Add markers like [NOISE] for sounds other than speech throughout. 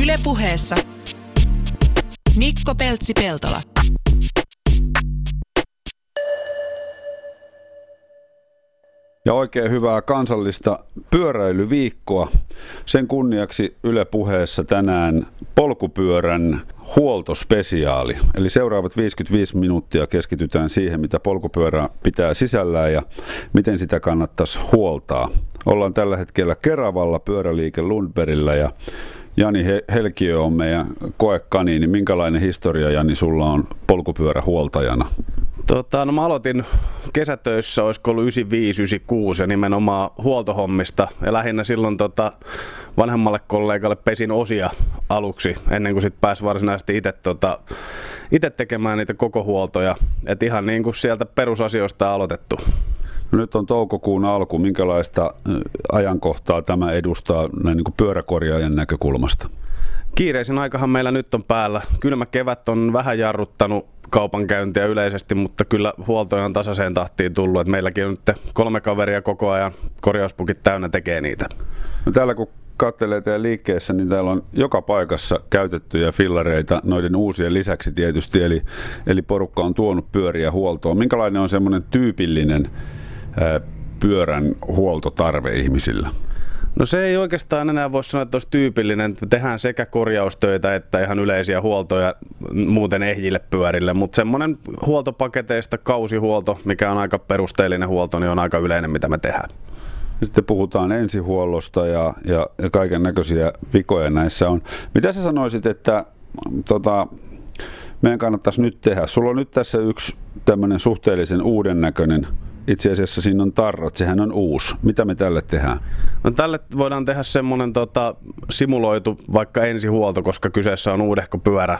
Ylepuheessa Mikko Peltsi-Peltola. Ja oikein hyvää kansallista pyöräilyviikkoa. Sen kunniaksi Yle puheessa tänään polkupyörän huoltospesiaali. Eli seuraavat 55 minuuttia keskitytään siihen, mitä polkupyörä pitää sisällään ja miten sitä kannattaisi huoltaa. Ollaan tällä hetkellä Keravalla pyöräliike Lundbergillä ja Jani Helkiö on meidän koekani, niin minkälainen historia Jani sulla on polkupyörähuoltajana? Tota, no mä aloitin kesätöissä, olisiko ollut 95-96 ja nimenomaan huoltohommista. Ja lähinnä silloin tota, vanhemmalle kollegalle pesin osia aluksi, ennen kuin sitten pääsi varsinaisesti itse tota, tekemään niitä koko huoltoja. Et ihan niin kuin sieltä perusasioista aloitettu. Nyt on toukokuun alku. Minkälaista ajankohtaa tämä edustaa näin niin kuin pyöräkorjaajan näkökulmasta? Kiireisin aikahan meillä nyt on päällä. Kylmä kevät on vähän jarruttanut kaupankäyntiä yleisesti, mutta kyllä huoltoja on tasaiseen tahtiin tullut. Et meilläkin on nyt kolme kaveria koko ajan korjauspukit täynnä tekee niitä. No täällä kun katselee teidän liikkeessä, niin täällä on joka paikassa käytettyjä fillareita noiden uusien lisäksi tietysti, eli, eli porukka on tuonut pyöriä huoltoon. Minkälainen on semmoinen tyypillinen pyörän huoltotarve ihmisillä? No se ei oikeastaan enää voi sanoa, että olisi tyypillinen. Tehdään sekä korjaustöitä että ihan yleisiä huoltoja muuten ehjille pyörille, mutta semmoinen huoltopaketeista kausihuolto, mikä on aika perusteellinen huolto, niin on aika yleinen, mitä me tehdään. Sitten puhutaan ensihuollosta ja, ja, ja kaiken näköisiä vikoja näissä on. Mitä sä sanoisit, että tota, meidän kannattaisi nyt tehdä? Sulla on nyt tässä yksi tämmöinen suhteellisen uuden näköinen itse asiassa siinä on tarrat, sehän on uusi. Mitä me tälle tehdään? No tälle voidaan tehdä semmoinen tota, simuloitu vaikka ensihuolto, koska kyseessä on uudehko pyörä.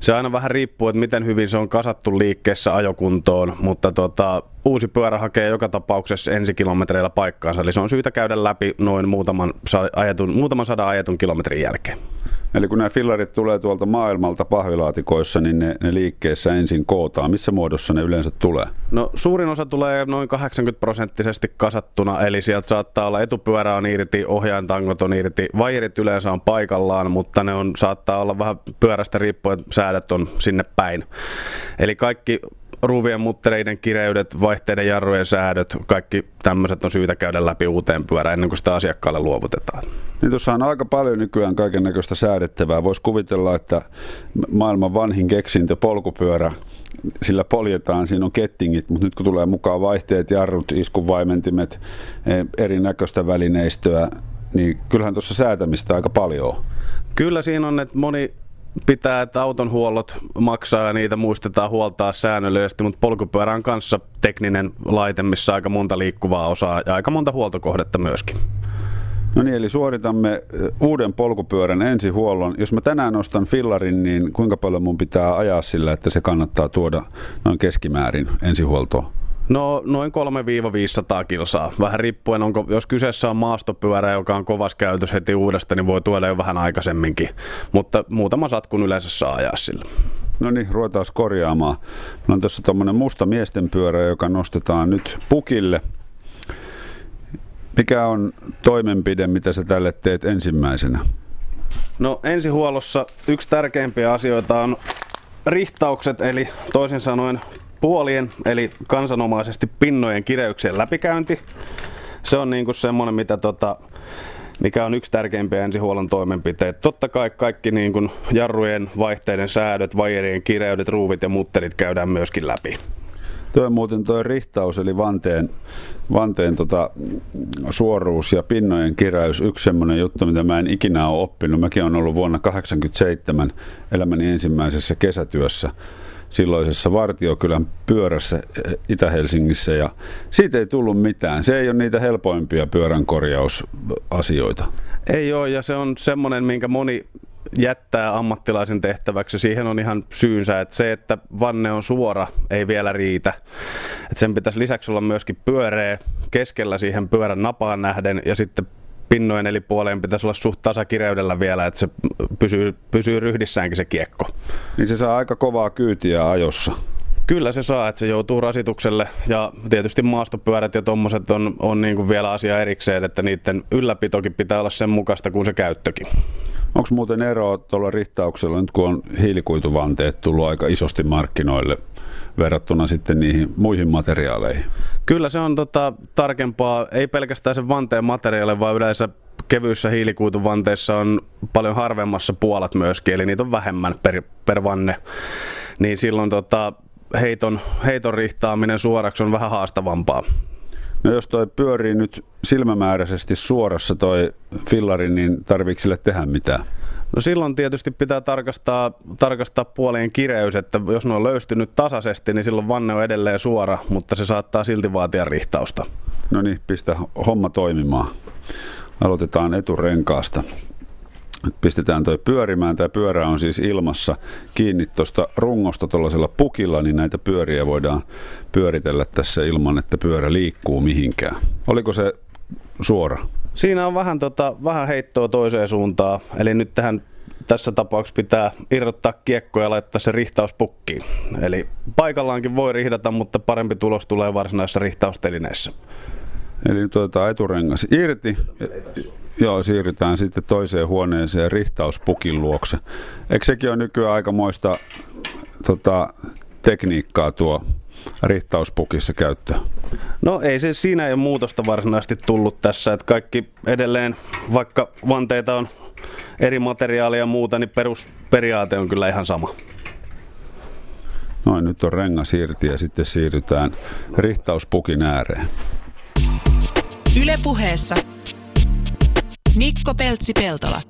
Se aina vähän riippuu, että miten hyvin se on kasattu liikkeessä ajokuntoon, mutta tota, uusi pyörä hakee joka tapauksessa ensikilometreillä paikkaansa, eli se on syytä käydä läpi noin muutaman, ajetun, muutaman sadan ajetun kilometrin jälkeen. Eli kun nämä fillarit tulee tuolta maailmalta pahvilaatikoissa, niin ne, ne liikkeessä ensin kootaan. Missä muodossa ne yleensä tulee? No suurin osa tulee noin 80 prosenttisesti kasattuna, eli sieltä saattaa olla etupyörä on irti, ohjaintangot on irti, vairit yleensä on paikallaan, mutta ne on, saattaa olla vähän pyörästä riippuen, säädöt on sinne päin. Eli kaikki ruuvien muttereiden kireydet, vaihteiden jarrujen säädöt, kaikki tämmöiset on syytä käydä läpi uuteen pyörään ennen kuin sitä asiakkaalle luovutetaan. Niin tuossa on aika paljon nykyään kaiken näköistä säädettävää. Voisi kuvitella, että maailman vanhin keksintö, polkupyörä, sillä poljetaan, siinä on kettingit, mutta nyt kun tulee mukaan vaihteet, jarrut, iskuvaimentimet, e, erinäköistä välineistöä, niin kyllähän tuossa säätämistä aika paljon on. Kyllä siinä on, että moni pitää, että auton huollot maksaa ja niitä muistetaan huoltaa säännöllisesti, mutta polkupyörä on kanssa tekninen laite, missä aika monta liikkuvaa osaa ja aika monta huoltokohdetta myöskin. No niin, eli suoritamme uuden polkupyörän ensihuollon. Jos mä tänään ostan fillarin, niin kuinka paljon mun pitää ajaa sillä, että se kannattaa tuoda noin keskimäärin ensihuoltoon? No noin 3-500 kilsaa. Vähän riippuen, onko, jos kyseessä on maastopyörä, joka on kovas käytös heti uudesta, niin voi tuoda jo vähän aikaisemminkin. Mutta muutama satkun yleensä saa ajaa sillä. No niin, ruvetaan korjaamaan. Meillä on tässä tuommoinen musta miesten pyörä, joka nostetaan nyt pukille. Mikä on toimenpide, mitä sä tälle teet ensimmäisenä? No ensihuollossa yksi tärkeimpiä asioita on rihtaukset, eli toisin sanoen puolien, eli kansanomaisesti pinnojen kireyksien läpikäynti. Se on niin kuin semmoinen, mitä tota, mikä on yksi tärkeimpiä ensihuollon toimenpiteitä. Totta kai kaikki niin kuin jarrujen, vaihteiden säädöt, vajerien kireydet, ruuvit ja mutterit käydään myöskin läpi. Tuo muuten tuo rihtaus eli vanteen, vanteen tota, suoruus ja pinnojen kiräys, yksi semmoinen juttu, mitä mä en ikinä ole oppinut. Mäkin olen ollut vuonna 1987 elämäni ensimmäisessä kesätyössä silloisessa Vartiokylän pyörässä eh, Itä-Helsingissä ja siitä ei tullut mitään. Se ei ole niitä helpoimpia pyörän korjausasioita. Ei ole ja se on semmoinen, minkä moni jättää ammattilaisen tehtäväksi. Siihen on ihan syynsä, että se, että vanne on suora, ei vielä riitä. Että sen pitäisi lisäksi olla myöskin pyöreä keskellä siihen pyörän napaan nähden ja sitten pinnojen eli puoleen pitäisi olla suht tasakireydellä vielä, että se pysyy, pysyy ryhdissäänkin se kiekko. Niin se saa aika kovaa kyytiä ajossa. Kyllä se saa, että se joutuu rasitukselle ja tietysti maastopyörät ja tommoset on, on niin kuin vielä asia erikseen, että niiden ylläpitokin pitää olla sen mukaista kuin se käyttökin. Onko muuten eroa tuolla rihtauksella nyt kun on hiilikuituvanteet tullut aika isosti markkinoille verrattuna sitten niihin muihin materiaaleihin? Kyllä se on tota, tarkempaa, ei pelkästään sen vanteen materiaali, vaan yleensä kevyissä hiilikuituvanteissa on paljon harvemmassa puolat myöskin, eli niitä on vähemmän per, per vanne. Niin silloin tota, heiton, heiton rihtaaminen suoraksi on vähän haastavampaa. No jos toi pyörii nyt silmämääräisesti suorassa toi fillari, niin tarviiko sille tehdä mitään? No silloin tietysti pitää tarkastaa, tarkastaa puolien kireys, että jos ne on löystynyt tasaisesti, niin silloin vanne on edelleen suora, mutta se saattaa silti vaatia rihtausta. No niin, pistä homma toimimaan. Aloitetaan eturenkaasta. Nyt pistetään toi pyörimään. Tämä pyörä on siis ilmassa kiinni tuosta rungosta tuollaisella pukilla, niin näitä pyöriä voidaan pyöritellä tässä ilman, että pyörä liikkuu mihinkään. Oliko se suora? Siinä on vähän, tota, vähän heittoa toiseen suuntaan. Eli nyt tähän tässä tapauksessa pitää irrottaa kiekko ja laittaa se rihtaus pukkiin. Eli paikallaankin voi rihdata, mutta parempi tulos tulee varsinaisessa rihtaustelineessä. Eli nyt otetaan eturengas irti. Joo, siirrytään sitten toiseen huoneeseen rihtauspukin luokse. Eikö sekin ole nykyään aikamoista tota, tekniikkaa tuo rihtauspukissa käyttö? No ei se, siinä ei ole muutosta varsinaisesti tullut tässä, että kaikki edelleen, vaikka vanteita on eri materiaalia ja muuta, niin perusperiaate on kyllä ihan sama. Noin, nyt on rengas irti ja sitten siirrytään rihtauspukin ääreen. Ylepuheessa Mikko Peltsi-Peltola.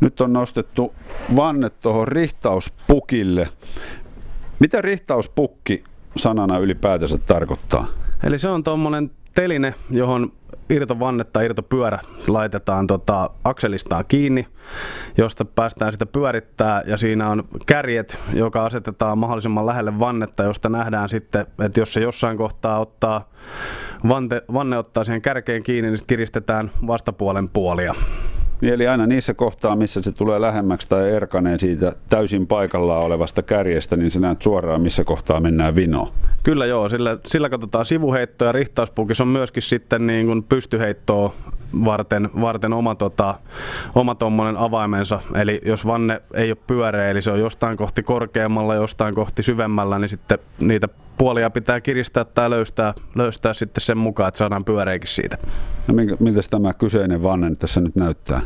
Nyt on nostettu vanne tuohon rihtauspukille. Mitä rihtauspukki sanana ylipäätänsä tarkoittaa? Eli se on tuommoinen teline, johon irtovanne tai irtopyörä laitetaan tota, akselistaan kiinni, josta päästään sitä pyörittää ja siinä on kärjet, joka asetetaan mahdollisimman lähelle vannetta, josta nähdään sitten, että jos se jossain kohtaa ottaa, vante, vanne ottaa siihen kärkeen kiinni, niin kiristetään vastapuolen puolia. Eli aina niissä kohtaa, missä se tulee lähemmäksi tai erkaneen siitä täysin paikallaan olevasta kärjestä, niin sä näet suoraan, missä kohtaa mennään vino. Kyllä joo, sillä, sillä katsotaan sivuheittoa ja rihtauspukissa on myöskin sitten niin kuin pystyheittoa varten, varten oma, tota, oma avaimensa. Eli jos vanne ei ole pyöreä, eli se on jostain kohti korkeammalla, jostain kohti syvemmällä, niin sitten niitä puolia pitää kiristää tai löystää, löystää sitten sen mukaan, että saadaan pyöreikin siitä. No miltä tämä kyseinen vanne tässä nyt näyttää?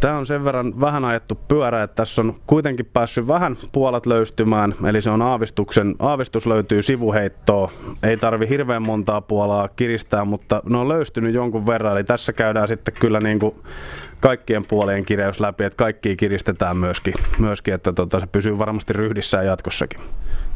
Tämä on sen verran vähän ajettu pyörä, että tässä on kuitenkin päässyt vähän puolet löystymään, eli se on aavistuksen, aavistus löytyy sivuheittoa. Ei tarvi hirveän montaa puolaa kiristää, mutta ne on löystynyt jonkun verran, eli tässä käydään sitten kyllä niin kuin kaikkien puolien kireys läpi, että kaikki kiristetään myöskin, myöskin että tota, se pysyy varmasti ryhdissään jatkossakin.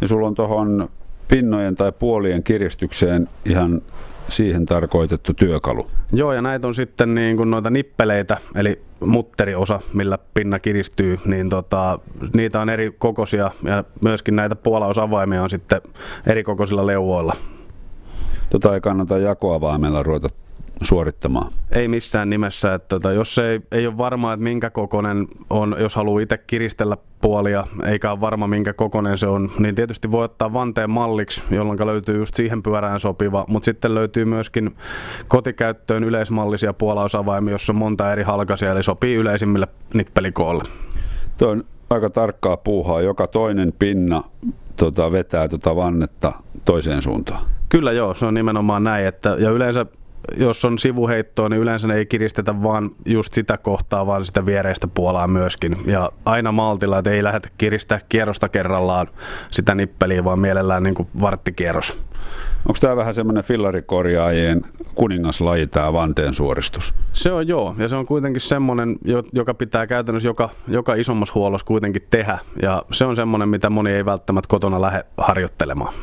Ja sulla on tuohon pinnojen tai puolien kiristykseen ihan siihen tarkoitettu työkalu. Joo, ja näitä on sitten niin kuin noita nippeleitä, eli mutteriosa, millä pinna kiristyy, niin tota, niitä on eri kokoisia ja myöskin näitä puolausavaimia on sitten eri kokoisilla leuvoilla. Tota ei kannata jakoavaimella ruveta suorittamaan? Ei missään nimessä. Että tota, jos ei, ei ole varma, että minkä kokonen on, jos haluaa itse kiristellä puolia, eikä ole varma minkä kokonen se on, niin tietysti voi ottaa vanteen malliksi, jolloin löytyy just siihen pyörään sopiva, mutta sitten löytyy myöskin kotikäyttöön yleismallisia puolausavaimia, jossa on monta eri halkaisia, eli sopii yleisimmille nippelikoille. Tuo on aika tarkkaa puuhaa. Joka toinen pinna tota, vetää tuota vannetta toiseen suuntaan. Kyllä joo, se on nimenomaan näin. Että, ja yleensä jos on sivuheittoa, niin yleensä ne ei kiristetä vaan just sitä kohtaa, vaan sitä viereistä puolaa myöskin. Ja aina maltilla, että ei lähdetä kiristää kierrosta kerrallaan sitä nippeliä, vaan mielellään niin kuin varttikierros. Onko tämä vähän semmoinen fillarikorjaajien kuningaslaji, tämä vanteen suoristus? Se on joo, ja se on kuitenkin semmoinen, joka pitää käytännössä joka, joka isommassa huollossa kuitenkin tehdä. Ja se on semmoinen, mitä moni ei välttämättä kotona lähde harjoittelemaan.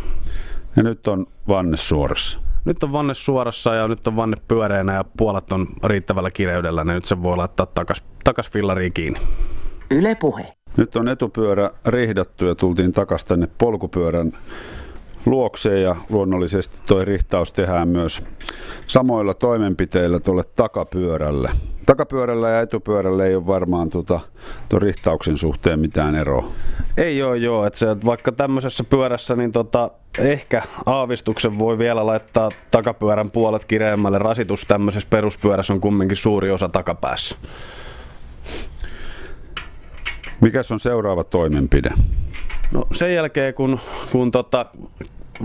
Ja nyt on vanne suorassa. Nyt on vanne suorassa ja nyt on vanne pyöreänä ja puolet on riittävällä kireydellä, niin nyt se voi laittaa takas, takas fillariin kiinni. Yle puhe. Nyt on etupyörä rihdattu ja tultiin takas tänne polkupyörän luokseen ja luonnollisesti toi rihtaus tehdään myös samoilla toimenpiteillä tuolle takapyörälle. Takapyörällä ja etupyörällä ei ole varmaan tuota, tuon rihtauksen suhteen mitään eroa. Ei ole joo, että se, vaikka tämmöisessä pyörässä niin tota, ehkä aavistuksen voi vielä laittaa takapyörän puolet kireemmälle. Rasitus tämmöisessä peruspyörässä on kumminkin suuri osa takapäässä. Mikäs on seuraava toimenpide? No sen jälkeen kun, kun tota,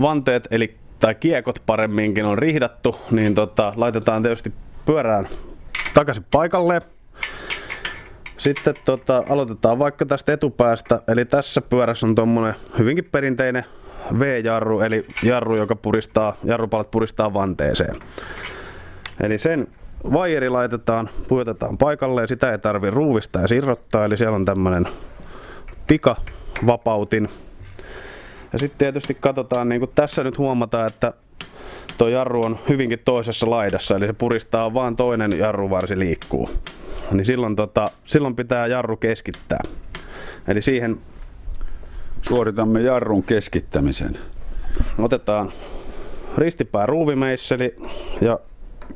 vanteet eli tai kiekot paremminkin on rihdattu, niin tota, laitetaan tietysti pyörään takaisin paikalle. Sitten tota, aloitetaan vaikka tästä etupäästä, eli tässä pyörässä on tuommoinen hyvinkin perinteinen V-jarru, eli jarru, joka puristaa, jarrupalat puristaa vanteeseen. Eli sen vaijeri laitetaan, pujotetaan paikalle ja sitä ei tarvi ruuvista ja sirrottaa, eli siellä on tämmöinen pikavapautin. Ja sitten tietysti katsotaan, niin kuin tässä nyt huomataan, että tuo jarru on hyvinkin toisessa laidassa, eli se puristaa vaan toinen jarruvarsi liikkuu. Niin silloin, tota, silloin pitää jarru keskittää. Eli siihen Suoritamme jarrun keskittämisen. otetaan ristipää ruuvimeisseli ja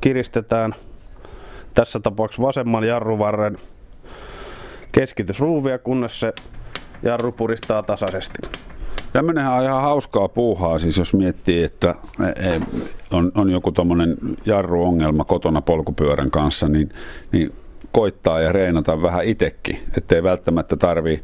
kiristetään tässä tapauksessa vasemman jarruvarren keskitysruuvia, kunnes se jarru puristaa tasaisesti. Tämmönenhän on ihan hauskaa puuhaa, siis jos miettii, että e, e, on, on joku tuommoinen jarruongelma kotona polkupyörän kanssa, niin, niin koittaa ja reenata vähän itekin, ettei välttämättä tarvi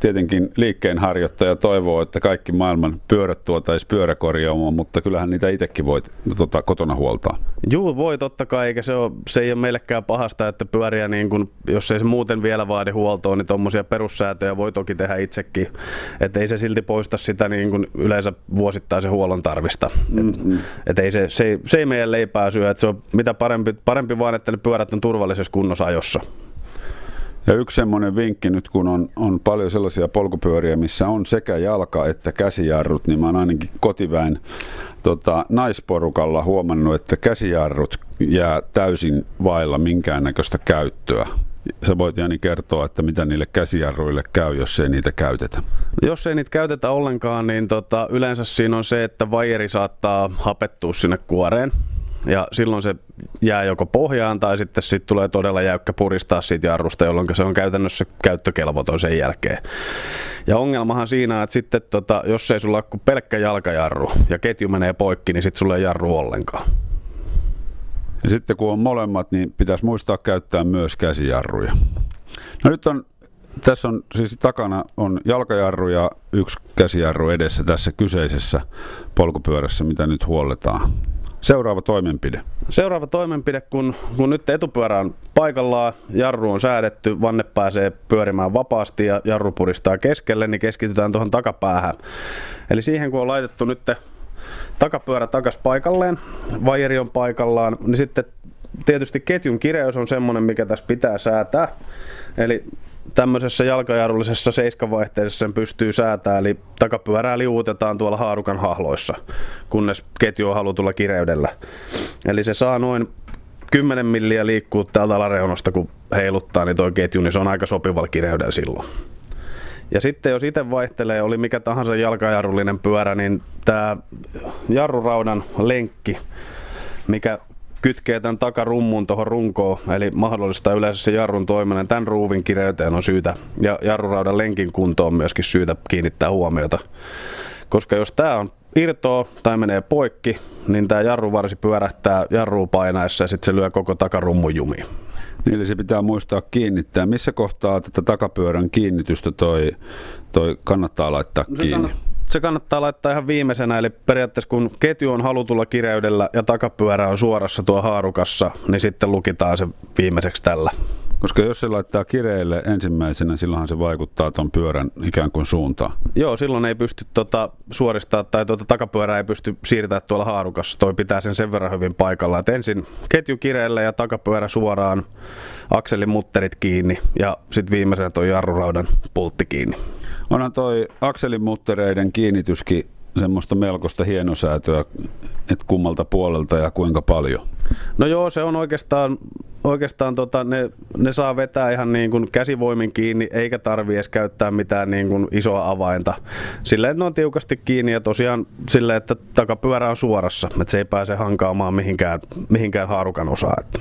tietenkin liikkeenharjoittaja toivoo, että kaikki maailman pyörät tuotaisi pyöräkorjaamaan, mutta kyllähän niitä itsekin voit tota, kotona huoltaa. Juu, voi totta kai, eikä se, ole, se ei ole meillekään pahasta, että pyöriä, niin kun, jos ei se muuten vielä vaadi huoltoa, niin tuommoisia perussäätöjä voi toki tehdä itsekin. Että ei se silti poista sitä niin kun yleensä vuosittaisen huollon tarvista. Mm-hmm. Et, et ei se, se, se ei meidän leipää syö, että se on mitä parempi, parempi vaan, että ne pyörät on turvallisessa kunnossa ajossa. Ja yksi semmoinen vinkki nyt, kun on, on paljon sellaisia polkupyöriä, missä on sekä jalka- että käsijarrut, niin mä oon ainakin kotiväen tota, naisporukalla huomannut, että käsijarrut jää täysin vailla minkäännäköistä käyttöä. Sä voit Jani kertoa, että mitä niille käsijarruille käy, jos ei niitä käytetä. Jos ei niitä käytetä ollenkaan, niin tota, yleensä siinä on se, että vajeri saattaa hapettua sinne kuoreen. Ja silloin se jää joko pohjaan tai sitten sit tulee todella jäykkä puristaa siitä jarrusta, jolloin se on käytännössä käyttökelvoton sen jälkeen. Ja ongelmahan siinä, että sitten tota, jos ei sulla ole kuin pelkkä jalkajarru ja ketju menee poikki, niin sitten sulla ei jarru ollenkaan. Ja sitten kun on molemmat, niin pitäisi muistaa käyttää myös käsijarruja. No nyt on, tässä on siis takana on jalkajarru ja yksi käsijarru edessä tässä kyseisessä polkupyörässä, mitä nyt huolletaan. Seuraava toimenpide. Seuraava toimenpide, kun, kun nyt etupyörä on paikallaan, jarru on säädetty, vanne pääsee pyörimään vapaasti ja jarru puristaa keskelle, niin keskitytään tuohon takapäähän. Eli siihen kun on laitettu nyt takapyörä takas paikalleen, vajeri on paikallaan, niin sitten tietysti ketjun kireys on semmoinen, mikä tässä pitää säätää. Eli tämmöisessä jalkajarrullisessa seiskavaihteessa sen pystyy säätämään, eli takapyörää liuutetaan tuolla haarukan hahloissa, kunnes ketju on halutulla kireydellä. Eli se saa noin 10 milliä liikkuu täältä alareunasta, kun heiluttaa niin tuo ketju, niin se on aika sopivalla kireydellä silloin. Ja sitten jos itse vaihtelee, oli mikä tahansa jalkajarrullinen pyörä, niin tämä jarruraudan lenkki, mikä kytkee tämän takarummun tuohon runkoon, eli mahdollistaa yleensä se jarrun toiminnan. Tämän ruuvin kireyteen on syytä, ja jarruraudan lenkin kuntoon myöskin syytä kiinnittää huomiota. Koska jos tämä on irtoa tai menee poikki, niin tämä jarruvarsi pyörähtää jarruu painaessa ja sitten se lyö koko takarummun jumiin. Niin, eli se pitää muistaa kiinnittää. Missä kohtaa tätä takapyörän kiinnitystä toi, toi kannattaa laittaa No kiinni? kannattaa, se kannattaa laittaa ihan viimeisenä, eli periaatteessa kun ketju on halutulla kireydellä ja takapyörä on suorassa tuo haarukassa, niin sitten lukitaan se viimeiseksi tällä. Koska jos se laittaa kireille ensimmäisenä, silloinhan se vaikuttaa tuon pyörän ikään kuin suuntaan. Joo, silloin ei pysty tota, suoristaa tai tuota takapyörää ei pysty siirtämään tuolla haarukassa. Toi pitää sen sen verran hyvin paikalla. Et ensin ketju kireelle ja takapyörä suoraan, akselin mutterit kiinni ja sitten viimeisenä tuo jarruraudan pultti kiinni. Onhan toi akselimuttereiden kiinnityskin semmoista melkoista hienosäätöä, että kummalta puolelta ja kuinka paljon. No joo, se on oikeastaan oikeastaan tota, ne, ne, saa vetää ihan niin kuin käsivoimin kiinni, eikä tarvi edes käyttää mitään niin kuin isoa avainta. Silleen, että ne on tiukasti kiinni ja tosiaan silleen, että takapyörä on suorassa, että se ei pääse hankaamaan mihinkään, mihinkään haarukan osaa. Että.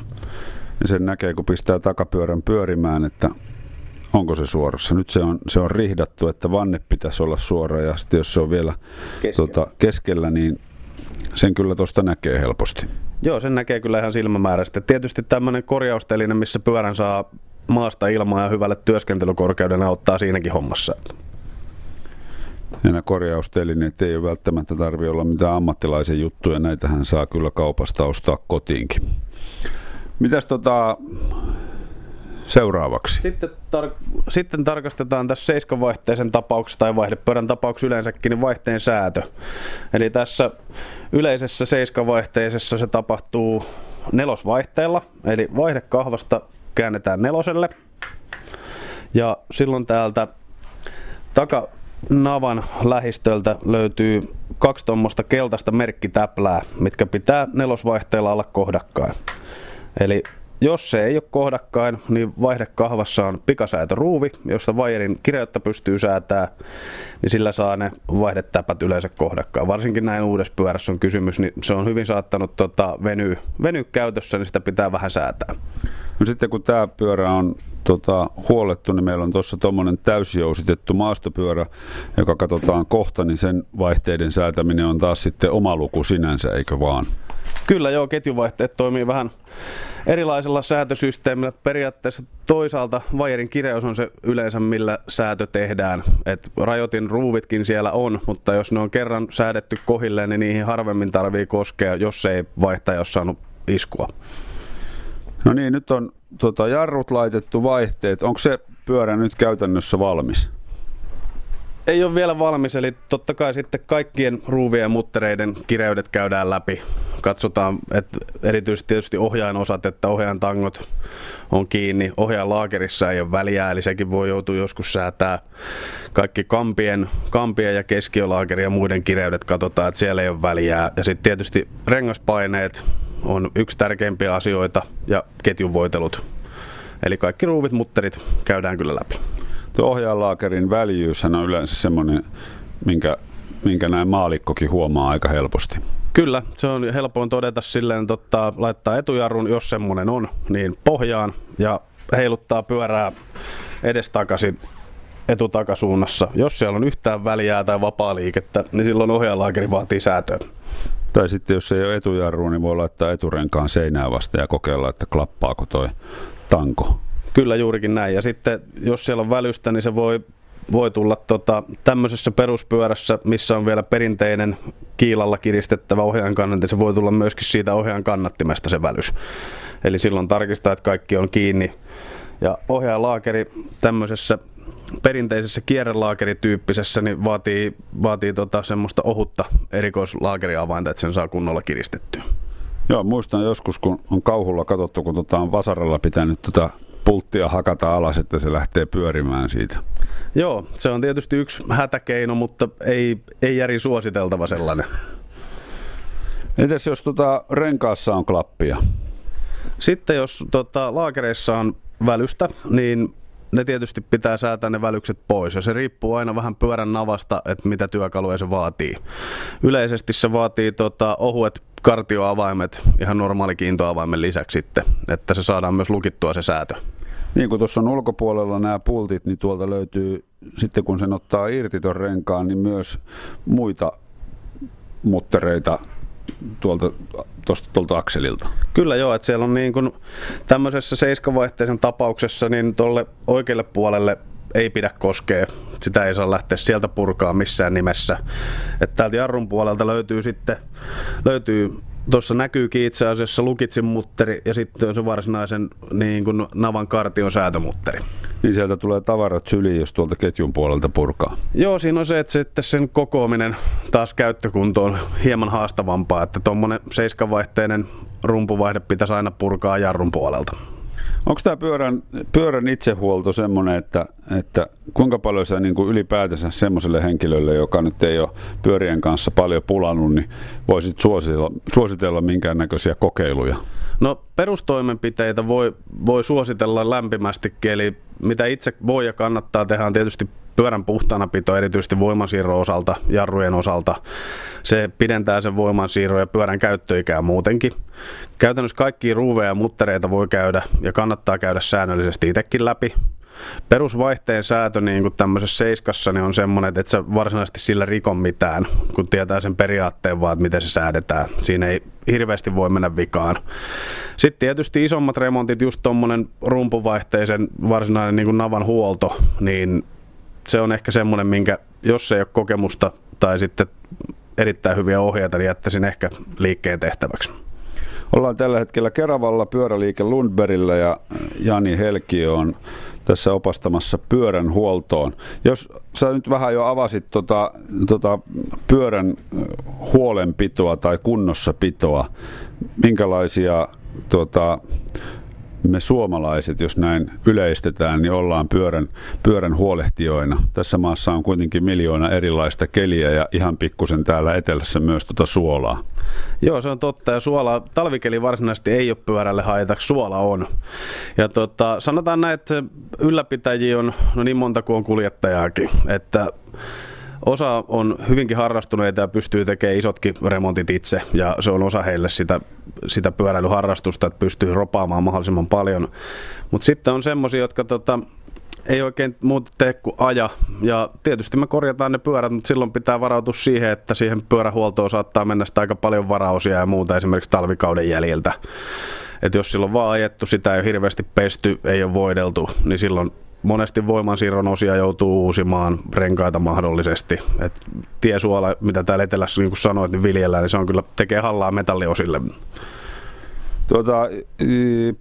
Sen näkee, kun pistää takapyörän pyörimään, että onko se suorassa. Nyt se on, se on rihdattu, että vanne pitäisi olla suora ja sitten jos se on vielä keskellä, tota, keskellä niin sen kyllä tuosta näkee helposti. Joo, sen näkee kyllä ihan silmämääräisesti. Tietysti tämmöinen korjausteline, missä pyörän saa maasta ilmaa ja hyvälle työskentelykorkeuden auttaa siinäkin hommassa. Ja nämä korjaustelineet ei ole välttämättä tarvitse olla mitään ammattilaisen juttuja. Näitähän saa kyllä kaupasta ostaa kotiinkin. Mitäs tota, seuraavaksi? Sitten, tar- sitten tarkastetaan tässä seiskavaihteisen tapauksessa tai vaihdepöydän tapauksessa yleensäkin niin vaihteen säätö. Eli tässä yleisessä seiskavaihteisessa se tapahtuu nelosvaihteella, eli vaihdekahvasta käännetään neloselle. Ja silloin täältä takanavan lähistöltä löytyy kaksi tuommoista keltaista merkkitäplää, mitkä pitää nelosvaihteella olla kohdakkain. Eli jos se ei ole kohdakkain, niin vaihdekahvassa on pikasäätöruuvi, josta vaijerin kireyttä pystyy säätää, niin sillä saa ne vaihdetäpät yleensä kohdakkaan. Varsinkin näin uudessa pyörässä on kysymys, niin se on hyvin saattanut tota, venyä, venyä käytössä, niin sitä pitää vähän säätää. No sitten kun tämä pyörä on tota, huolettu, niin meillä on tuossa tuommoinen täysjousitettu maastopyörä, joka katsotaan kohta, niin sen vaihteiden säätäminen on taas sitten oma luku sinänsä, eikö vaan? Kyllä joo, ketjuvaihteet toimii vähän erilaisella säätösysteemillä. Periaatteessa toisaalta vaijerin kireys on se yleensä, millä säätö tehdään. Et rajoitin ruuvitkin siellä on, mutta jos ne on kerran säädetty kohilleen, niin niihin harvemmin tarvii koskea, jos ei vaihtaja ole saanut iskua. No niin, nyt on tota, jarrut laitettu vaihteet. Onko se pyörä nyt käytännössä valmis? Ei ole vielä valmis, eli totta kai sitten kaikkien ruuvien ja muttereiden kireydet käydään läpi. Katsotaan, että erityisesti tietysti ohjaajan osat, että ohjaajan tangot on kiinni. Ohjaajan laakerissa ei ole väliä, eli sekin voi joutua joskus säätää. Kaikki kampien, kampien ja keskiolaakerin ja muiden kireydet katsotaan, että siellä ei ole väliä. Ja sitten tietysti rengaspaineet on yksi tärkeimpiä asioita ja ketjunvoitelut. Eli kaikki ruuvit, mutterit käydään kyllä läpi. Tuo ohjaalaakerin väljyys on yleensä semmoinen, minkä, minkä näin maalikkokin huomaa aika helposti. Kyllä, se on helpoin todeta silleen, että laittaa etujarrun, jos semmoinen on, niin pohjaan ja heiluttaa pyörää edestakaisin etutakasuunnassa. Jos siellä on yhtään väliä tai vapaa liikettä, niin silloin ohjaalaakeri vaatii säätöä. Tai sitten jos ei ole etujarru, niin voi laittaa eturenkaan seinää vasta ja kokeilla, että klappaako toi tanko. Kyllä juurikin näin. Ja sitten jos siellä on välystä, niin se voi, voi tulla tota, tämmöisessä peruspyörässä, missä on vielä perinteinen kiilalla kiristettävä ohjaajan kannatti, se voi tulla myöskin siitä ohjaajan kannattimesta se välys. Eli silloin tarkistaa, että kaikki on kiinni. Ja ohjaajan laakeri tämmöisessä perinteisessä kierrelaakerityyppisessä niin vaatii, vaatii tota semmoista ohutta erikoislaakeriavainta, että sen saa kunnolla kiristettyä. Joo, muistan joskus, kun on kauhulla katsottu, kun tota on vasaralla pitänyt tota pulttia hakata alas, että se lähtee pyörimään siitä. Joo, se on tietysti yksi hätäkeino, mutta ei, ei järi suositeltava sellainen. Entäs jos tota renkaassa on klappia? Sitten jos tota, laakereissa on välystä, niin ne tietysti pitää säätää ne välykset pois ja se riippuu aina vähän pyörän navasta, että mitä työkaluja se vaatii. Yleisesti se vaatii tota, ohuet kartioavaimet ihan normaali kiintoavaimen lisäksi sitten, että se saadaan myös lukittua se säätö. Niin kuin tuossa on ulkopuolella nämä pultit, niin tuolta löytyy sitten kun sen ottaa irti tuon renkaan, niin myös muita muttereita tuolta, tuosta, tuolta akselilta. Kyllä joo, että siellä on niin kuin tämmöisessä seiskavaihteisen tapauksessa niin tuolle oikealle puolelle ei pidä koskea. Sitä ei saa lähteä sieltä purkaa missään nimessä. Että täältä jarrun puolelta löytyy sitten löytyy Tuossa näkyykin itse asiassa lukitsin mutteri ja sitten on se varsinaisen niin kuin navan kartion säätömutteri. Niin sieltä tulee tavarat syliin, jos tuolta ketjun puolelta purkaa. Joo, siinä on se, että sitten sen kokoaminen taas käyttökunto on hieman haastavampaa, että tuommoinen seiskavaihteinen rumpuvaihde pitäisi aina purkaa jarrun puolelta. Onko tämä pyörän, pyörän itsehuolto semmoinen, että, että kuinka paljon sä niin kuin ylipäätänsä semmoiselle henkilölle, joka nyt ei ole pyörien kanssa paljon pulannut, niin voisit suositella, suositella minkäännäköisiä kokeiluja? No perustoimenpiteitä voi, voi suositella lämpimästikin, eli mitä itse voi ja kannattaa tehdä on tietysti pyörän puhtaanapito erityisesti voimansiirron osalta, jarrujen osalta. Se pidentää sen voimansiirron ja pyörän käyttöikää muutenkin. Käytännössä kaikki ruuveja ja muttereita voi käydä ja kannattaa käydä säännöllisesti itsekin läpi. Perusvaihteen säätö niin kuin tämmöisessä seiskassa niin on semmoinen, että et sä varsinaisesti sillä rikon mitään, kun tietää sen periaatteen vaan, että miten se säädetään. Siinä ei hirveästi voi mennä vikaan. Sitten tietysti isommat remontit, just tuommoinen rumpuvaihteisen varsinainen niin kuin navan huolto, niin se on ehkä semmoinen, minkä jos ei ole kokemusta tai sitten erittäin hyviä ohjeita, niin jättäisin ehkä liikkeen tehtäväksi. Ollaan tällä hetkellä Keravalla pyöräliike Lundbergillä ja Jani Helki on tässä opastamassa pyörän huoltoon. Jos sä nyt vähän jo avasit tota, tota pyörän huolenpitoa tai kunnossapitoa, minkälaisia tota, me suomalaiset, jos näin yleistetään, niin ollaan pyörän, pyörän huolehtijoina. Tässä maassa on kuitenkin miljoona erilaista keliä ja ihan pikkusen täällä etelässä myös tuota suolaa. Joo, se on totta. Ja suola, talvikeli varsinaisesti ei ole pyörälle haitaksi, suola on. Ja tota, sanotaan näin, että ylläpitäjiä on no niin monta kuin on kuljettajaakin. Että Osa on hyvinkin harrastuneita ja pystyy tekemään isotkin remontit itse ja se on osa heille sitä, sitä pyöräilyharrastusta, että pystyy ropaamaan mahdollisimman paljon. Mutta sitten on semmoisia, jotka tota, ei oikein muuta tee kuin aja. Ja tietysti me korjataan ne pyörät, mutta silloin pitää varautua siihen, että siihen pyörähuoltoon saattaa mennä sitä aika paljon varaosia ja muuta esimerkiksi talvikauden jäljiltä. että jos silloin vaan ajettu, sitä ei ole hirveästi pesty, ei ole voideltu, niin silloin monesti voimansiirron osia joutuu uusimaan renkaita mahdollisesti. Et tiesuola, mitä täällä etelässä niin kuin sanoit, niin viljellään, niin se on kyllä tekee hallaa metalliosille. Tuota,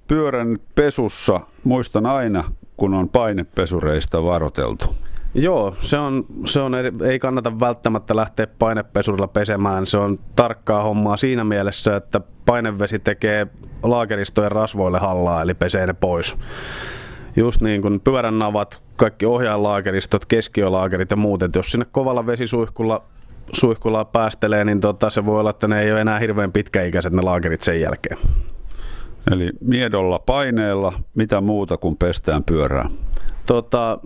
pyörän pesussa muistan aina, kun on painepesureista varoteltu. Joo, se on, se on, ei kannata välttämättä lähteä painepesurilla pesemään. Se on tarkkaa hommaa siinä mielessä, että painevesi tekee laakeristojen rasvoille hallaa, eli pesee ne pois just niin kuin pyörän navat, kaikki ohjaanlaakeristot, keskiölaakerit ja muut. Et jos sinne kovalla vesisuihkulla suihkulla päästelee, niin tota, se voi olla, että ne ei ole enää hirveän pitkäikäiset ne laakerit sen jälkeen. Eli miedolla paineella, mitä muuta kuin pestään pyörää? Tota,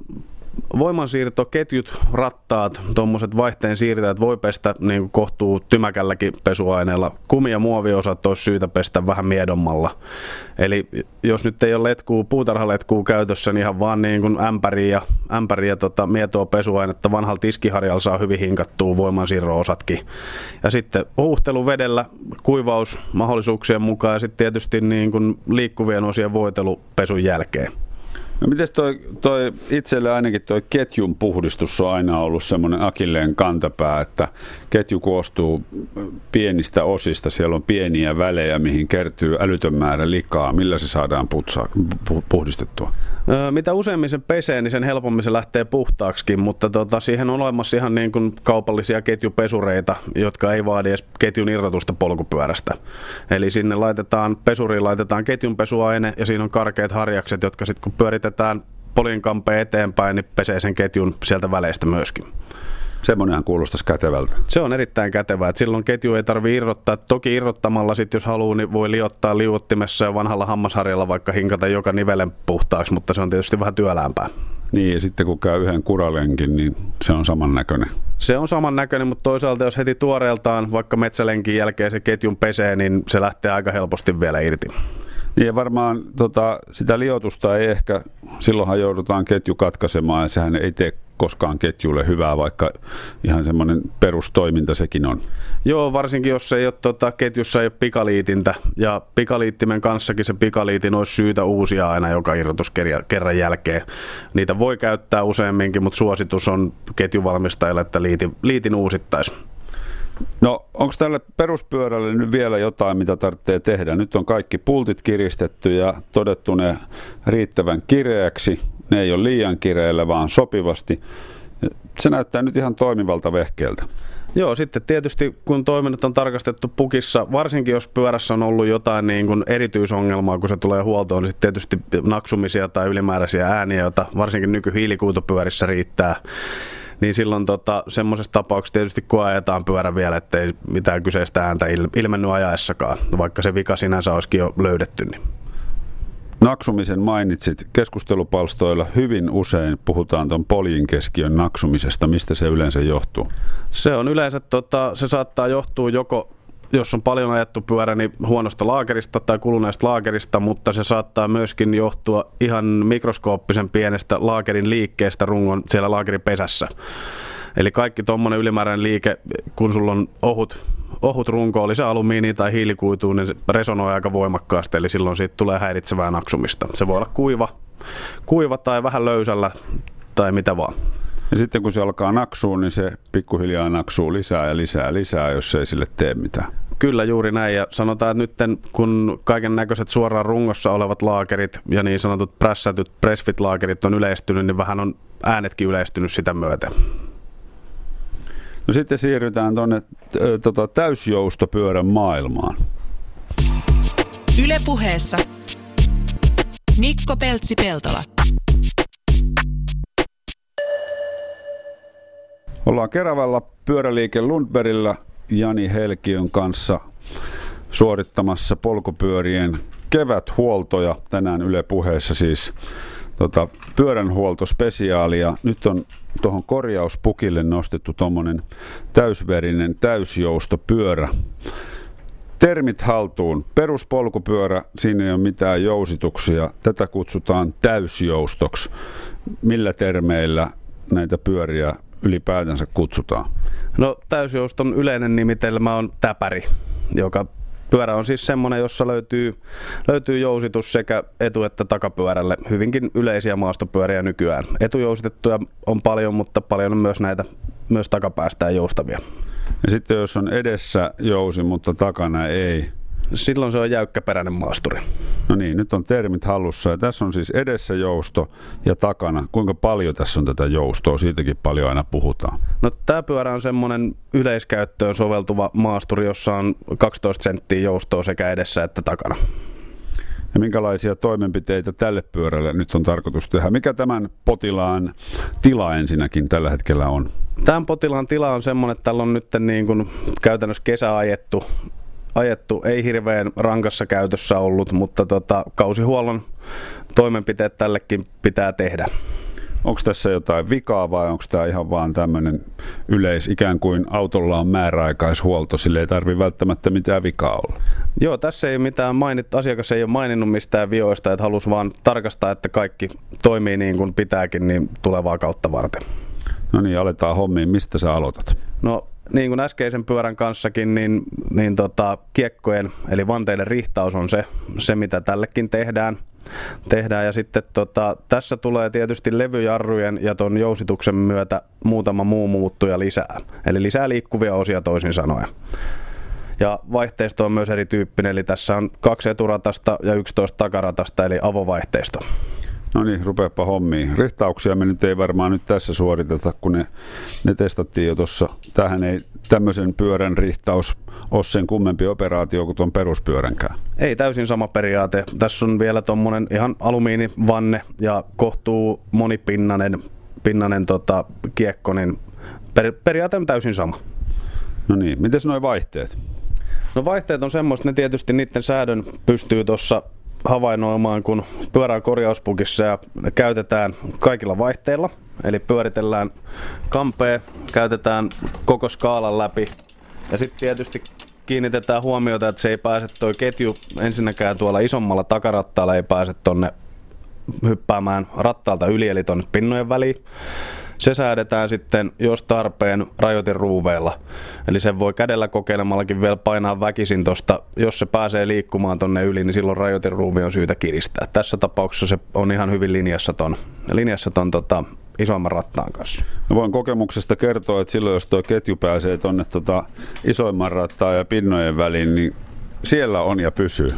voimansiirtoketjut, rattaat, tuommoiset vaihteen siirtäjät voi pestä niin kohtuu tymäkälläkin pesuaineella. Kumi- ja muoviosat olisi syytä pestä vähän miedommalla. Eli jos nyt ei ole letkuu, puutarhaletkuu käytössä, niin ihan vaan niin ämpäriä, ja, ämpäriä ja tota, mietoa pesuainetta vanhalla tiskiharjalla saa hyvin hinkattua voimansiirro-osatkin. Ja sitten huuhtelu vedellä, kuivaus mahdollisuuksien mukaan ja sitten tietysti niin liikkuvien osien voitelu pesun jälkeen. No miten toi, toi itselle ainakin toi ketjun puhdistus on aina ollut semmoinen akilleen kantapää, että ketju koostuu pienistä osista, siellä on pieniä välejä, mihin kertyy älytön määrä likaa. Millä se saadaan putsaa, puhdistettua? Mitä useammin se pesee, niin sen helpommin se lähtee puhtaaksikin, mutta tota, siihen on olemassa ihan niin kuin kaupallisia ketjupesureita, jotka ei vaadi edes ketjun irrotusta polkupyörästä. Eli sinne laitetaan, pesuriin laitetaan ketjunpesuaine ja siinä on karkeat harjakset, jotka sitten kun pyöritetään polinkampeen eteenpäin, niin pesee sen ketjun sieltä väleistä myöskin. Semmoinenhan kuulostaisi kätevältä. Se on erittäin kätevää. Että silloin ketju ei tarvitse irrottaa. Toki irrottamalla sitten, jos haluaa, niin voi liottaa liuottimessa ja vanhalla hammasharjalla vaikka hinkata joka nivelen puhtaaksi, mutta se on tietysti vähän työläämpää. Niin, ja sitten kun käy yhden kuralenkin, niin se on samannäköinen. Se on samannäköinen, mutta toisaalta jos heti tuoreeltaan vaikka metsälenkin jälkeen se ketjun pesee, niin se lähtee aika helposti vielä irti. Niin ja varmaan tota, sitä liotusta ei ehkä, silloinhan joudutaan ketju katkaisemaan ja sehän ei tee koskaan ketjulle hyvää, vaikka ihan semmoinen perustoiminta sekin on. Joo, varsinkin jos ei ole, tota, ketjussa ei ole pikaliitintä ja pikaliittimen kanssakin se pikaliitin olisi syytä uusia aina joka irrotuskerran jälkeen. Niitä voi käyttää useamminkin, mutta suositus on ketjuvalmistajille, että liitin, liitin uusittaisi. No onko tälle peruspyörälle nyt vielä jotain, mitä tarvitsee tehdä? Nyt on kaikki pultit kiristetty ja todettu ne riittävän kireäksi. Ne ei ole liian kireillä, vaan sopivasti. Se näyttää nyt ihan toimivalta vehkeeltä. Joo, sitten tietysti kun toiminnot on tarkastettu pukissa, varsinkin jos pyörässä on ollut jotain niin kuin erityisongelmaa, kun se tulee huoltoon, niin sitten tietysti naksumisia tai ylimääräisiä ääniä, joita varsinkin nykyhiilikuutopyörissä riittää, niin silloin tota, semmoisessa tapauksessa tietysti kun ajetaan pyörä vielä, ettei mitään kyseistä ääntä ilmennyt ajaessakaan, vaikka se vika sinänsä olisikin jo löydetty. Niin. Naksumisen mainitsit. Keskustelupalstoilla hyvin usein puhutaan tuon poljin keskiön naksumisesta. Mistä se yleensä johtuu? Se on yleensä, tota, se saattaa johtua joko jos on paljon ajettu pyörä, niin huonosta laakerista tai kuluneesta laakerista, mutta se saattaa myöskin johtua ihan mikroskooppisen pienestä laakerin liikkeestä rungon siellä laakerin pesässä. Eli kaikki tuommoinen ylimääräinen liike, kun sulla on ohut, ohut runko, oli se alumiini tai hiilikuitu, niin se resonoi aika voimakkaasti, eli silloin siitä tulee häiritsevää naksumista. Se voi olla kuiva, kuiva tai vähän löysällä tai mitä vaan. Ja sitten kun se alkaa naksua, niin se pikkuhiljaa naksuu lisää ja lisää ja lisää, jos ei sille tee mitään. Kyllä juuri näin ja sanotaan, että nyt kun kaiken näköiset suoraan rungossa olevat laakerit ja niin sanotut prässätyt pressfit-laakerit on yleistynyt, niin vähän on äänetkin yleistynyt sitä myöten. No sitten siirrytään tuonne tota, täysjoustopyörän maailmaan. Ylepuheessa Mikko Peltsi-Peltola. Ollaan Keravalla pyöräliike Lundbergillä Jani Helkiön kanssa suorittamassa polkupyörien keväthuoltoja. Tänään Yle puheessa siis tota, pyöränhuoltospesiaalia. Nyt on tuohon korjauspukille nostettu tuommoinen täysverinen täysjoustopyörä. Termit haltuun. Peruspolkupyörä, siinä ei ole mitään jousituksia. Tätä kutsutaan täysjoustoksi. Millä termeillä näitä pyöriä ylipäätänsä kutsutaan? No täysjouston yleinen nimitelmä on täpäri, joka Pyörä on siis semmoinen, jossa löytyy, löytyy jousitus sekä etu- että takapyörälle. Hyvinkin yleisiä maastopyöriä nykyään. Etujousitettuja on paljon, mutta paljon on myös näitä myös takapäästään joustavia. Ja sitten jos on edessä jousi, mutta takana ei, silloin se on jäykkäperäinen maasturi. No niin, nyt on termit hallussa ja tässä on siis edessä jousto ja takana. Kuinka paljon tässä on tätä joustoa? Siitäkin paljon aina puhutaan. No tämä pyörä on semmoinen yleiskäyttöön soveltuva maasturi, jossa on 12 senttiä joustoa sekä edessä että takana. Ja minkälaisia toimenpiteitä tälle pyörälle nyt on tarkoitus tehdä? Mikä tämän potilaan tila ensinnäkin tällä hetkellä on? Tämän potilaan tila on semmoinen, että tällä on nyt niin kuin käytännössä kesä ajettu ajettu, ei hirveän rankassa käytössä ollut, mutta tota, kausihuollon toimenpiteet tällekin pitää tehdä. Onko tässä jotain vikaa vai onko tämä ihan vaan tämmöinen yleis, ikään kuin autolla on määräaikaishuolto, sille ei tarvitse välttämättä mitään vikaa olla? Joo, tässä ei mitään mainit, asiakas ei ole maininnut mistään vioista, että halusi vaan tarkastaa, että kaikki toimii niin kuin pitääkin niin tulevaa kautta varten. No niin, aletaan hommiin. Mistä sä aloitat? No niin kuin äskeisen pyörän kanssakin, niin, niin tota, kiekkojen eli vanteiden rihtaus on se, se mitä tällekin tehdään. tehdään. Ja sitten tota, tässä tulee tietysti levyjarrujen ja ton jousituksen myötä muutama muu muuttuja lisää. Eli lisää liikkuvia osia toisin sanoen. Ja vaihteisto on myös erityyppinen, eli tässä on kaksi eturatasta ja 11 takaratasta, eli avovaihteisto. No niin, rupeapa hommiin. Rihtauksia me nyt ei varmaan nyt tässä suoriteta, kun ne, ne testattiin jo tuossa. Tähän ei tämmöisen pyörän rihtaus ole sen kummempi operaatio kuin tuon peruspyöränkään. Ei täysin sama periaate. Tässä on vielä tuommoinen ihan alumiinivanne ja kohtuu monipinnanen pinnanen, tota, kiekko, niin per, periaate on täysin sama. No niin, miten nuo vaihteet? No vaihteet on semmoista, ne tietysti niiden säädön pystyy tuossa havainnoimaan, kun pyörää korjauspukissa ja ne käytetään kaikilla vaihteilla. Eli pyöritellään kampea, käytetään koko skaalan läpi. Ja sitten tietysti kiinnitetään huomiota, että se ei pääse toi ketju ensinnäkään tuolla isommalla takarattaalla ei pääse tonne hyppäämään rattaalta yli, eli tonne pinnojen väliin. Se säädetään sitten, jos tarpeen, rajoiteruuveilla. Eli sen voi kädellä kokeilemallakin vielä painaa väkisin tosta. Jos se pääsee liikkumaan tonne yli, niin silloin rajoiteruuvi on syytä kiristää. Tässä tapauksessa se on ihan hyvin linjassa ton, linjassa ton tota, isomman rattaan kanssa. Mä voin kokemuksesta kertoa, että silloin jos tuo ketju pääsee tuonne tota isoimman rattaan ja pinnojen väliin, niin siellä on ja pysyy.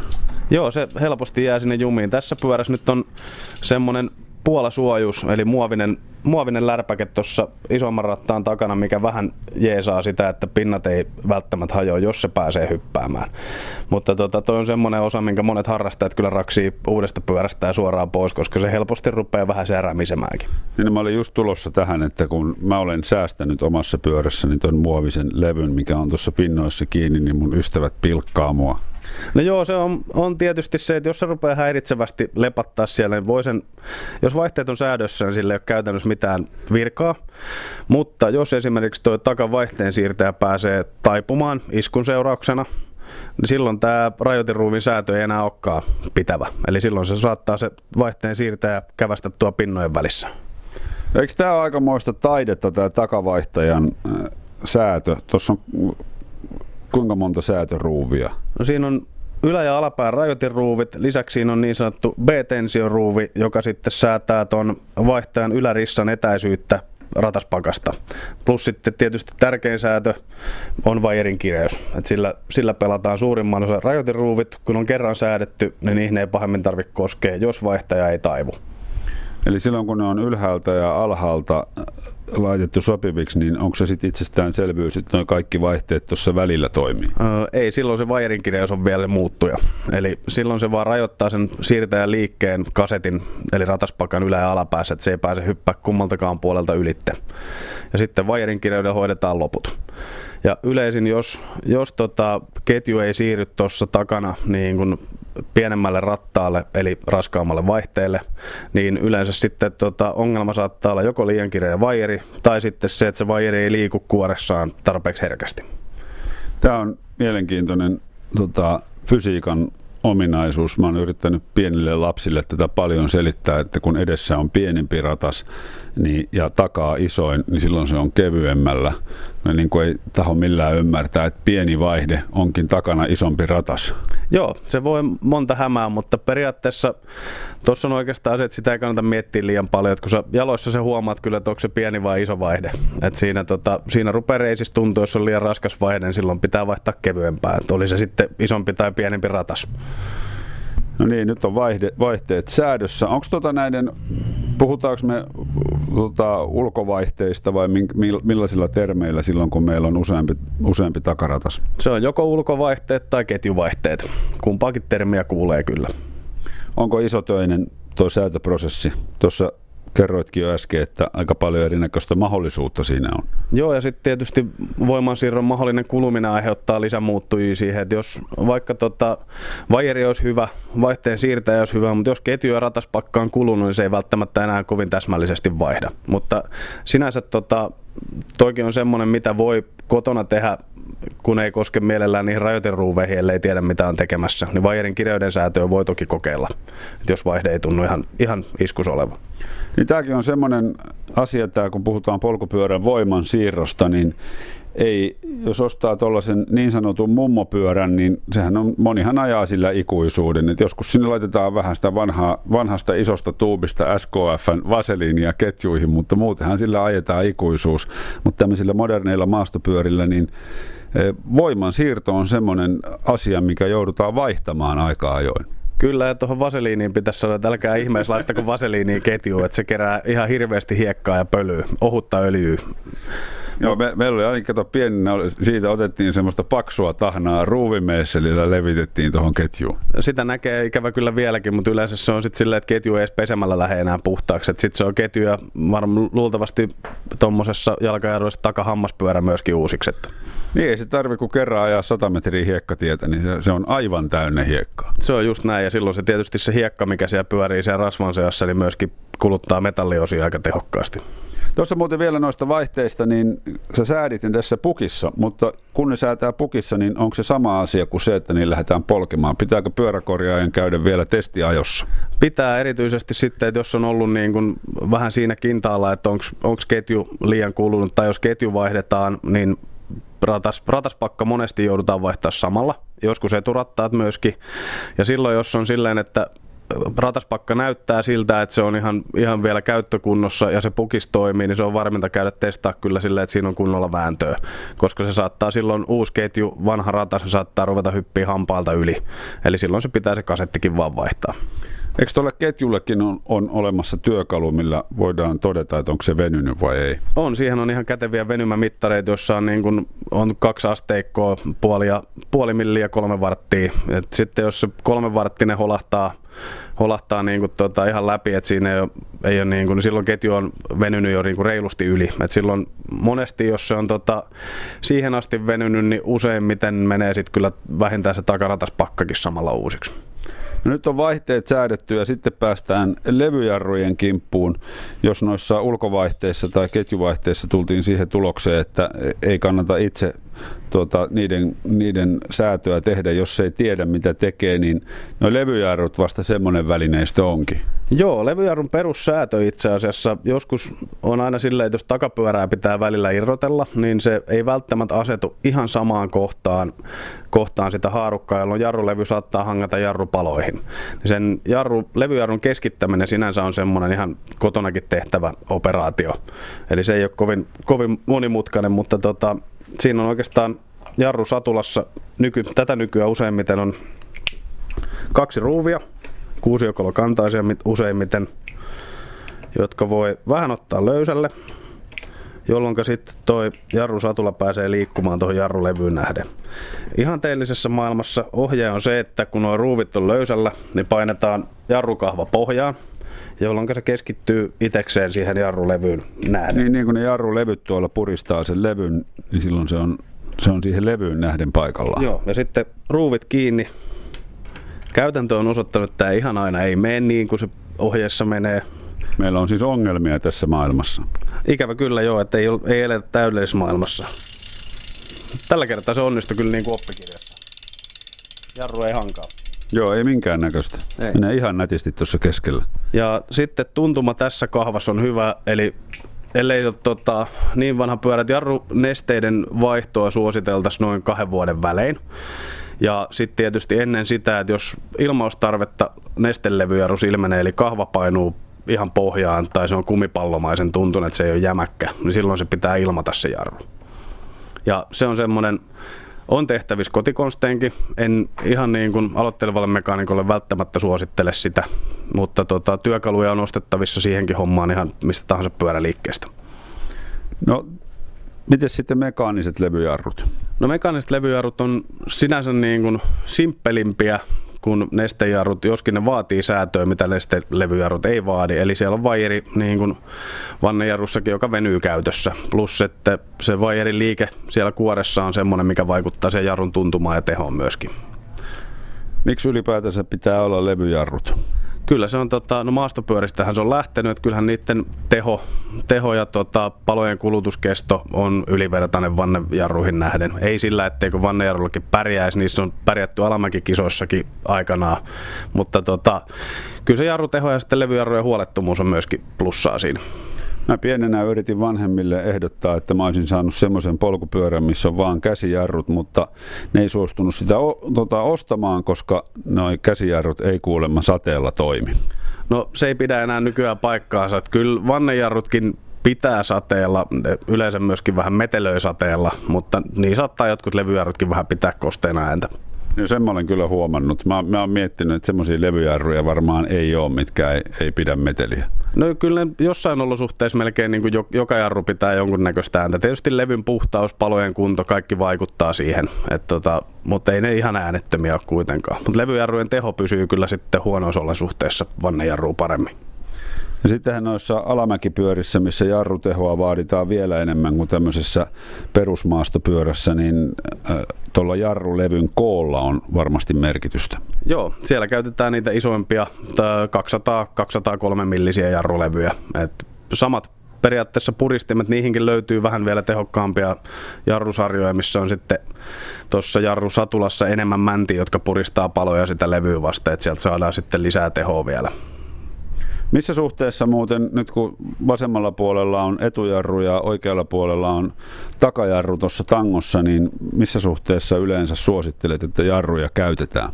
Joo, se helposti jää sinne jumiin. Tässä pyörässä nyt on semmoinen puolasuojus, eli muovinen, muovinen lärpäke tuossa isomman rattaan takana, mikä vähän jeesaa sitä, että pinnat ei välttämättä hajoa, jos se pääsee hyppäämään. Mutta tota, toi on semmoinen osa, minkä monet harrastajat kyllä raksii uudesta pyörästä ja suoraan pois, koska se helposti rupeaa vähän särämisemäänkin. Niin mä olin just tulossa tähän, että kun mä olen säästänyt omassa pyörässäni ton muovisen levyn, mikä on tuossa pinnoissa kiinni, niin mun ystävät pilkkaa mua No joo, se on, on tietysti se, että jos se rupeaa häiritsevästi lepattaa siellä, niin voi sen, jos vaihteet on säädössä, niin sillä ei ole käytännössä mitään virkaa. Mutta jos esimerkiksi tuo takavaihteen siirtäjä pääsee taipumaan iskun seurauksena, niin silloin tämä rajoiteruuvin säätö ei enää olekaan pitävä. Eli silloin se saattaa se vaihteen siirtäjä kävästä tuo pinnojen välissä. Eikö tämä ole aikamoista taidetta, tämä takavaihtajan säätö? Tuossa on kuinka monta säätöruuvia? No siinä on ylä- ja alapään rajoitiruuvit. Lisäksi siinä on niin sanottu B-tensioruuvi, joka sitten säätää tuon vaihtajan ylärissan etäisyyttä rataspakasta. Plus sitten tietysti tärkein säätö on vaijerin kireys. Et sillä, sillä pelataan suurimman osa rajoitiruuvit. Kun on kerran säädetty, niin niihin ei pahemmin tarvitse koskea, jos vaihtaja ei taivu. Eli silloin kun ne on ylhäältä ja alhaalta laitettu sopiviksi, niin onko se sitten itsestäänselvyys, että noin kaikki vaihteet tuossa välillä toimii? Öö, ei, silloin se kireys on vielä muuttuja. Eli silloin se vaan rajoittaa sen siirtäjän liikkeen kasetin, eli rataspakan ylä- ja alapäässä, että se ei pääse hyppää kummaltakaan puolelta ylitte. Ja sitten kireydellä hoidetaan loput. Ja yleisin, jos, jos tota, ketju ei siirry tuossa takana niin kun pienemmälle rattaalle, eli raskaammalle vaihteelle, niin yleensä sitten tota, ongelma saattaa olla joko liian kireä vaijeri, tai sitten se, että se vaijeri ei liiku kuoressaan tarpeeksi herkästi. Tämä on mielenkiintoinen tota, fysiikan ominaisuus. Mä oon yrittänyt pienille lapsille tätä paljon selittää, että kun edessä on pienempi ratas niin, ja takaa isoin, niin silloin se on kevyemmällä. No, niin kuin ei taho millään ymmärtää, että pieni vaihde onkin takana isompi ratas. Joo, se voi monta hämää, mutta periaatteessa tuossa on oikeastaan se, että sitä ei kannata miettiä liian paljon, että kun sä jaloissa se huomaat kyllä, että onko se pieni vai iso vaihde. Et siinä, tota, siinä rupeaa reisissä tuntua, jos on liian raskas vaihde, niin silloin pitää vaihtaa kevyempää. Et oli se sitten isompi tai pienempi ratas. No niin, nyt on vaihde, vaihteet säädössä. Onko tota näiden, puhutaanko me tota, ulkovaihteista vai millaisilla termeillä silloin, kun meillä on useampi, useampi takaratas? Se on joko ulkovaihteet tai ketjuvaihteet. Kumpaakin termiä kuulee kyllä. Onko isotöinen tuo säätöprosessi? Tuossa kerroitkin jo äsken, että aika paljon erinäköistä mahdollisuutta siinä on. Joo, ja sitten tietysti voimansiirron mahdollinen kuluminen aiheuttaa lisämuuttujia siihen, että jos vaikka tota, vajeri olisi hyvä, vaihteen siirtäjä olisi hyvä, mutta jos ketju ja rataspakka on kulunut, niin se ei välttämättä enää kovin täsmällisesti vaihda. Mutta sinänsä tota, toikin on semmoinen, mitä voi kotona tehdä, kun ei koske mielellään niihin rajoiteruuveihin, ellei tiedä mitä on tekemässä. Niin vaijerin kireyden säätöä voi toki kokeilla, jos vaihde ei tunnu ihan, ihan iskus oleva. Niin tämäkin on semmoinen asia, että kun puhutaan polkupyörän voiman siirrosta, niin ei, jos ostaa tuollaisen niin sanotun mummopyörän, niin sehän on, monihan ajaa sillä ikuisuuden. Et joskus sinne laitetaan vähän sitä vanhaa, vanhasta isosta tuubista SKFn vaseliinia ketjuihin, mutta muutenhan sillä ajetaan ikuisuus. Mutta tämmöisillä moderneilla maastopyörillä, niin e, voiman siirto on semmoinen asia, mikä joudutaan vaihtamaan aika ajoin. Kyllä, ja tuohon vaseliiniin pitäisi sanoa, että älkää ihmeessä laittako vaseliiniin ketjuun, että se kerää ihan hirveästi hiekkaa ja pölyä, ohutta öljyä. Joo, me, meillä oli ainakin, kato pienenä, siitä otettiin semmoista paksua tahnaa ruuvimeesselillä levitettiin tuohon ketjuun. Sitä näkee ikävä kyllä vieläkin, mutta yleensä se on sitten silleen, että ketju ei edes pesemällä lähde enää puhtaaksi. Sitten se on ketju ja varmaan luultavasti tuommoisessa jalkajarruissa takahammaspyörä myöskin uusiksi. Että. Niin ei se tarvi kuin kerran ajaa 100 metriä hiekkatietä, niin se, se, on aivan täynnä hiekkaa. Se on just näin ja silloin se tietysti se hiekka, mikä siellä pyörii siellä rasvan seassa, niin myöskin kuluttaa metalliosia aika tehokkaasti. Tuossa muuten vielä noista vaihteista, niin sä säädit tässä pukissa, mutta kun ne säätää pukissa, niin onko se sama asia kuin se, että niin lähdetään polkemaan? Pitääkö pyöräkorjaajan käydä vielä testiajossa? Pitää erityisesti sitten, että jos on ollut niin kuin vähän siinä kintaalla, että onko ketju liian kulunut tai jos ketju vaihdetaan, niin ratas, rataspakka monesti joudutaan vaihtaa samalla, joskus eturattaat myöskin. Ja silloin, jos on silleen, että rataspakka näyttää siltä, että se on ihan, ihan vielä käyttökunnossa ja se pukis toimii, niin se on varminta käydä testaa kyllä silleen, että siinä on kunnolla vääntöä. Koska se saattaa silloin uusi ketju, vanha ratas, se saattaa ruveta hyppiä hampaalta yli. Eli silloin se pitää se kasettikin vaan vaihtaa. Eikö tuolle ketjullekin on, on olemassa työkalu, millä voidaan todeta, että onko se venynyt vai ei? On, siihen on ihan käteviä venymämittareita, joissa on, niin kuin, on kaksi asteikkoa, puoli, ja, puoli milliä kolme varttia. Et sitten jos se kolme varttinen holahtaa, holahtaa niin kuin, tota, ihan läpi, että siinä ei ole, ei ole niin kuin, silloin ketju on venynyt jo niin kuin reilusti yli. Et silloin monesti, jos se on tota, siihen asti venynyt, niin useimmiten menee sitten kyllä vähintään se takarataspakkakin samalla uusiksi. No nyt on vaihteet säädetty ja sitten päästään levyjarrujen kimppuun. Jos noissa ulkovaihteissa tai ketjuvaihteissa tultiin siihen tulokseen, että ei kannata itse tuota, niiden, niiden säätöä tehdä, jos ei tiedä mitä tekee, niin no levyjarrut vasta semmoinen välineistö onkin. Joo, levyjarrun perussäätö itse asiassa joskus on aina silleen, että jos takapyörää pitää välillä irrotella, niin se ei välttämättä asetu ihan samaan kohtaan, kohtaan sitä haarukkaa, jolloin jarrulevy saattaa hangata jarrupaloihin. Sen jarru, levyjarrun keskittäminen sinänsä on semmoinen ihan kotonakin tehtävä operaatio. Eli se ei ole kovin, kovin monimutkainen, mutta tota, siinä on oikeastaan jarru satulassa, nyky, tätä nykyään useimmiten on kaksi ruuvia, kuusiokolokantaisia useimmiten, jotka voi vähän ottaa löysälle, jolloin sitten toi jarrusatula pääsee liikkumaan tuohon jarrulevyyn nähden. Ihanteellisessa maailmassa ohje on se, että kun nuo ruuvit on löysällä, niin painetaan jarrukahva pohjaan, jolloin se keskittyy itekseen siihen jarrulevyyn nähden. Niin, niin kun ne jarrulevyt tuolla puristaa sen levyn, niin silloin se on, se on siihen levyyn nähden paikallaan. Joo, ja sitten ruuvit kiinni. Käytäntö on osoittanut, että tämä ihan aina ei mene niin kuin se ohjeessa menee. Meillä on siis ongelmia tässä maailmassa. Ikävä kyllä joo, että ei, ei eletä täydellisessä maailmassa. Tällä kertaa se onnistui kyllä niin kuin oppikirjassa. Jarru ei hankaa. Joo, ei minkään näköistä. Ei. Menee ihan nätisti tuossa keskellä. Ja sitten tuntuma tässä kahvassa on hyvä, eli ellei ole tota, niin vanha pyörä, että jarrunesteiden vaihtoa suositeltaisiin noin kahden vuoden välein. Ja sitten tietysti ennen sitä, että jos ilmaustarvetta nestelevyjarrus ilmenee, eli kahva painuu ihan pohjaan tai se on kumipallomaisen tuntunut, että se ei ole jämäkkä, niin silloin se pitää ilmata se jarru. Ja se on semmoinen on tehtävissä kotikonsteinkin. En ihan niin kuin aloittelevalle mekaanikolle välttämättä suosittele sitä, mutta tota, työkaluja on ostettavissa siihenkin hommaan ihan mistä tahansa pyöräliikkeestä. No, miten sitten mekaaniset levyjarrut? No mekaaniset levyjarrut on sinänsä niin kuin simppelimpiä kuin nestejarrut, joskin ne vaatii säätöä, mitä nestelevyjarrut ei vaadi. Eli siellä on vaijeri niin kuin vannejarrussakin, joka venyy käytössä. Plus, että se vaijerin liike siellä kuoressa on semmoinen, mikä vaikuttaa sen jarrun tuntumaan ja tehoon myöskin. Miksi ylipäätänsä pitää olla levyjarrut? Kyllä se on, tota, no maastopyöristähän se on lähtenyt, että kyllähän niiden teho, teho ja tota, palojen kulutuskesto on ylivertainen vannejarruihin nähden. Ei sillä, etteikö vannejarrullakin pärjäisi, niissä on pärjätty alamäkikisoissakin aikanaan, mutta tota, kyllä se jarruteho ja sitten levyjarrujen huolettomuus on myöskin plussaa siinä. Mä pienenä yritin vanhemmille ehdottaa, että mä olisin saanut semmoisen polkupyörän, missä on vaan käsijarrut, mutta ne ei suostunut sitä o, tota, ostamaan, koska noi käsijarrut ei kuulemma sateella toimi. No se ei pidä enää nykyään paikkaansa. Että kyllä vannejarrutkin pitää sateella, yleensä myöskin vähän metelöi sateella, mutta niin saattaa jotkut levyjarrutkin vähän pitää kosteena ääntä. No sen mä olen kyllä huomannut. Mä, mä oon miettinyt, että semmoisia levyjarruja varmaan ei ole, mitkä ei, ei pidä meteliä. No kyllä jossain olosuhteissa melkein niin kuin joka jarru pitää jonkunnäköistä ääntä. Tietysti levyn puhtaus, palojen kunto, kaikki vaikuttaa siihen. Et tota, mutta ei ne ihan äänettömiä ole kuitenkaan. Mutta levyjarrujen teho pysyy kyllä sitten huonoissa olosuhteissa vannejarruun paremmin. Ja sittenhän noissa alamäkipyörissä, missä jarrutehoa vaaditaan vielä enemmän kuin tämmöisessä perusmaastopyörässä, niin tuolla jarrulevyn koolla on varmasti merkitystä. Joo, siellä käytetään niitä isoimpia 200-203 millisiä jarrulevyjä. Et samat periaatteessa puristimet, niihinkin löytyy vähän vielä tehokkaampia jarrusarjoja, missä on sitten tuossa jarrusatulassa enemmän mäntiä, jotka puristaa paloja sitä levyä vasta, että sieltä saadaan sitten lisää tehoa vielä. Missä suhteessa muuten, nyt kun vasemmalla puolella on etujarru ja oikealla puolella on takajarru tuossa tangossa, niin missä suhteessa yleensä suosittelet, että jarruja käytetään?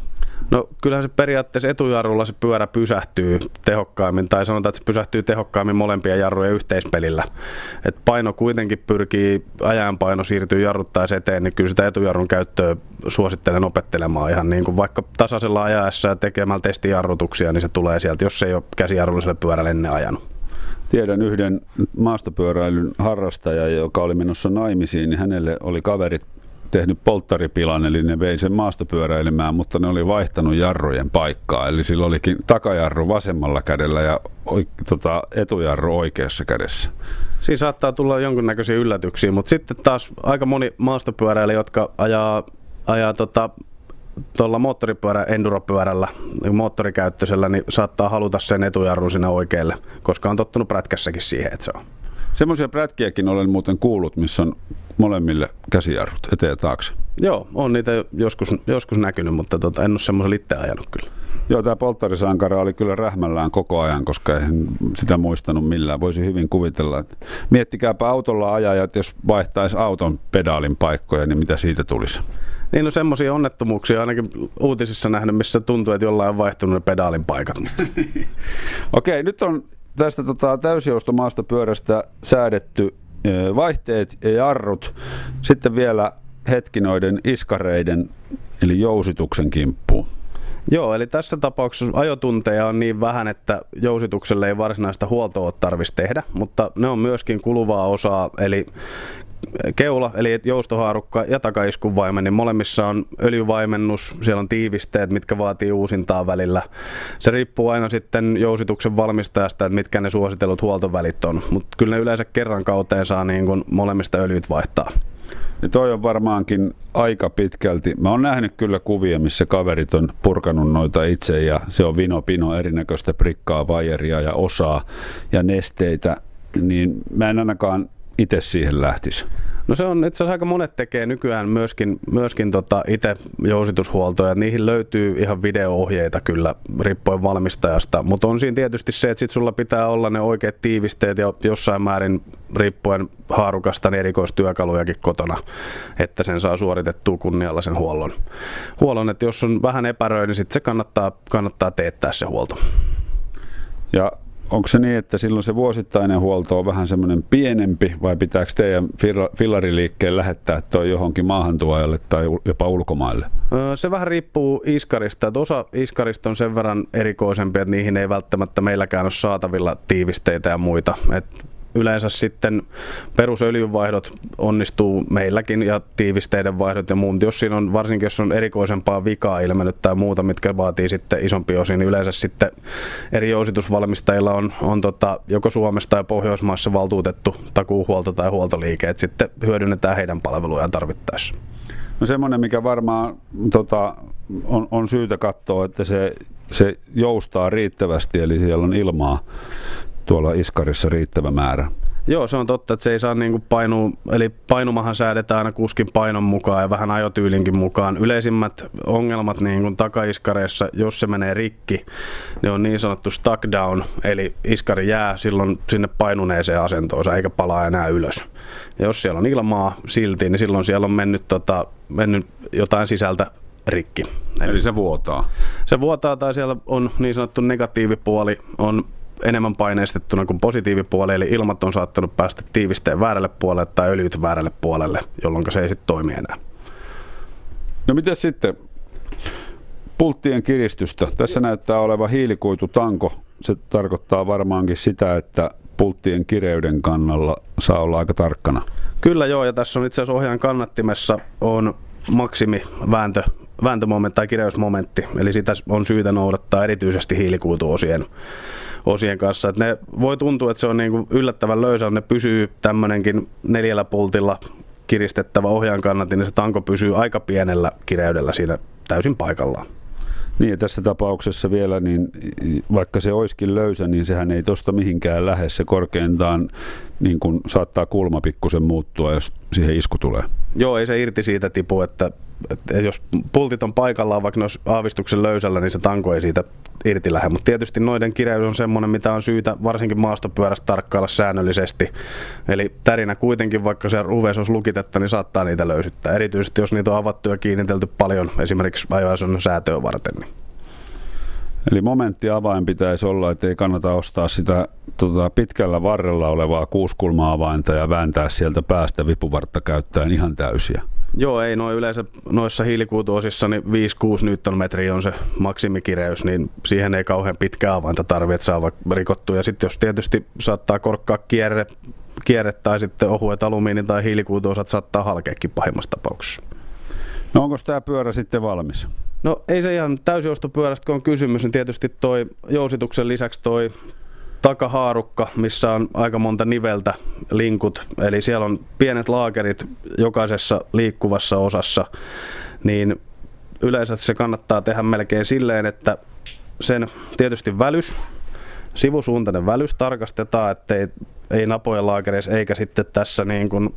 No kyllähän se periaatteessa etujarrulla se pyörä pysähtyy tehokkaimmin, tai sanotaan, että se pysähtyy tehokkaimmin molempien jarrujen yhteispelillä. Et paino kuitenkin pyrkii, ajan paino siirtyy jarruttaessa eteen, niin kyllä sitä etujarrun käyttöä suosittelen opettelemaan ihan niin kuin vaikka tasaisella ajaessa ja tekemällä testijarrutuksia, niin se tulee sieltä, jos ei ole käsijarrulliselle pyörälle ennen ajanut. Tiedän yhden maastopyöräilyn harrastaja, joka oli menossa naimisiin, niin hänelle oli kaverit tehnyt polttaripilan, eli ne vei sen maastopyöräilemään, mutta ne oli vaihtanut jarrujen paikkaa. Eli sillä olikin takajarru vasemmalla kädellä ja tota, etujarru oikeassa kädessä. Siinä saattaa tulla jonkinnäköisiä yllätyksiä, mutta sitten taas aika moni maastopyöräilijä, jotka ajaa, ajaa tota, tuolla moottoripyörä, enduropyörällä, moottorikäyttöisellä, niin saattaa haluta sen etujarrun sinne oikealle, koska on tottunut prätkässäkin siihen, että se on. Semmoisia prätkiäkin olen muuten kuullut, missä on molemmille käsijarrut eteen ja taakse. Joo, on niitä joskus, joskus näkynyt, mutta tota, en ole semmoisen itse ajanut kyllä. Joo, tämä polttarisankara oli kyllä rähmällään koko ajan, koska en sitä muistanut millään. Voisi hyvin kuvitella, että miettikääpä autolla ajajat, jos vaihtaisi auton pedaalin paikkoja, niin mitä siitä tulisi? Niin, no semmoisia onnettomuuksia ainakin uutisissa nähnyt, missä tuntuu, että jollain on vaihtunut ne pedaalin paikat. [LAUGHS] Okei, nyt on tästä tota, täysjoustomaastopyörästä säädetty vaihteet ja jarrut. Sitten vielä hetki noiden iskareiden eli jousituksen kimppuun. Joo, eli tässä tapauksessa ajotunteja on niin vähän, että jousitukselle ei varsinaista huoltoa tarvitsisi tehdä, mutta ne on myöskin kuluvaa osaa, eli keula, eli joustohaarukka ja takaiskun vaimen, niin molemmissa on öljyvaimennus, siellä on tiivisteet, mitkä vaatii uusintaa välillä. Se riippuu aina sitten jousituksen valmistajasta, että mitkä ne suositellut huoltovälit on, mutta kyllä ne yleensä kerran kauteen saa niin kuin molemmista öljyt vaihtaa. Ja toi on varmaankin aika pitkälti. Mä oon nähnyt kyllä kuvia, missä kaverit on purkanut noita itse ja se on vino pino erinäköistä prikkaa, vajeria ja osaa ja nesteitä. Niin mä en ainakaan itse siihen lähtisi? No se on itse asiassa aika monet tekee nykyään myöskin, myöskin tota itse jousitushuoltoja. Niihin löytyy ihan video-ohjeita kyllä riippuen valmistajasta, mutta on siinä tietysti se, että sit sulla pitää olla ne oikeat tiivisteet ja jossain määrin riippuen haarukasta niin erikoistyökalujakin kotona, että sen saa suoritettua kunnialla sen huollon. huollon että jos on vähän epäröi, niin sitten se kannattaa, kannattaa teettää se huolto. Ja onko se niin, että silloin se vuosittainen huolto on vähän semmoinen pienempi vai pitääkö teidän fillariliikkeen lähettää toi johonkin maahantuojalle tai jopa ulkomaille? Se vähän riippuu iskarista. Että osa iskarista on sen verran erikoisempi, että niihin ei välttämättä meilläkään ole saatavilla tiivisteitä ja muita. Et yleensä sitten perusöljynvaihdot onnistuu meilläkin ja tiivisteiden vaihdot ja muut. Jos siinä on, varsinkin jos on erikoisempaa vikaa ilmennyt tai muuta, mitkä vaatii sitten isompi osin, niin yleensä sitten eri jousitusvalmistajilla on, on tota, joko Suomessa tai Pohjoismaassa valtuutettu takuuhuolto tai huoltoliike, että sitten hyödynnetään heidän palvelujaan tarvittaessa. No semmoinen, mikä varmaan tota, on, on syytä katsoa, että se, se joustaa riittävästi, eli siellä on ilmaa tuolla iskarissa riittävä määrä. Joo, se on totta, että se ei saa niin painua, eli painumahan säädetään aina kuskin painon mukaan ja vähän ajotyylinkin mukaan. Yleisimmät ongelmat niin kuin takaiskareissa, jos se menee rikki, ne on niin sanottu stuck down, eli iskari jää silloin sinne painuneeseen asentoonsa eikä palaa enää ylös. Ja jos siellä on ilmaa silti, niin silloin siellä on mennyt, tota, mennyt jotain sisältä rikki. Eli, eli se vuotaa? Se vuotaa tai siellä on niin sanottu negatiivipuoli, on enemmän paineistettuna kuin positiivipuoli, eli ilmat on saattanut päästä tiivisteen väärälle puolelle tai öljyt väärälle puolelle, jolloin se ei sitten toimi enää. No miten sitten pulttien kiristystä? Tässä näyttää oleva hiilikuitutanko. Se tarkoittaa varmaankin sitä, että pulttien kireyden kannalla saa olla aika tarkkana. Kyllä joo, ja tässä on itse asiassa ohjaan kannattimessa on maksimivääntö vääntömomentti tai kireysmomentti, eli sitä on syytä noudattaa erityisesti hiilikuituosien osien kanssa. Et ne voi tuntua, että se on niinku yllättävän löysä, ne pysyy tämmöinenkin neljällä pultilla kiristettävä ohjaan kannatin, niin se tanko pysyy aika pienellä kireydellä siinä täysin paikallaan. Niin ja tässä tapauksessa vielä, niin vaikka se olisikin löysä, niin sehän ei tuosta mihinkään lähde. Se korkeintaan niin kun saattaa kulma pikkusen muuttua, jos siihen isku tulee. Joo, ei se irti siitä tipu, että että jos pultit on paikallaan, vaikka ne olisi aavistuksen löysällä, niin se tanko ei siitä irti lähde. Mutta tietysti noiden kireys on semmoinen, mitä on syytä varsinkin maastopyörästä tarkkailla säännöllisesti. Eli tärinä kuitenkin, vaikka se ruveessa olisi lukitetta, niin saattaa niitä löysyttää. Erityisesti jos niitä on avattu ja kiinnitelty paljon esimerkiksi ajoasunnon säätöä varten. Niin Eli momenttiavain pitäisi olla, että ei kannata ostaa sitä tota, pitkällä varrella olevaa kuuskulma-avainta ja vääntää sieltä päästä vipuvartta käyttäen ihan täysiä. Joo, ei noin yleensä noissa hiilikuutuosissa niin 5-6 newtonmetriä on se maksimikireys, niin siihen ei kauhean pitkä avainta tarvitse, että saa rikottua. Ja sitten jos tietysti saattaa korkkaa kierre, kierre tai sitten ohuet alumiini- tai hiilikuutuosat saattaa halkeakin pahimmassa tapauksessa. No onko tämä pyörä sitten valmis? No ei se ihan täysiostopyörästä, kun on kysymys, niin tietysti toi jousituksen lisäksi toi takahaarukka, missä on aika monta niveltä, linkut, eli siellä on pienet laakerit jokaisessa liikkuvassa osassa, niin yleensä se kannattaa tehdä melkein silleen, että sen tietysti välys, sivusuuntainen välys tarkastetaan, ettei ei napojen laakereissa eikä sitten tässä niin kuin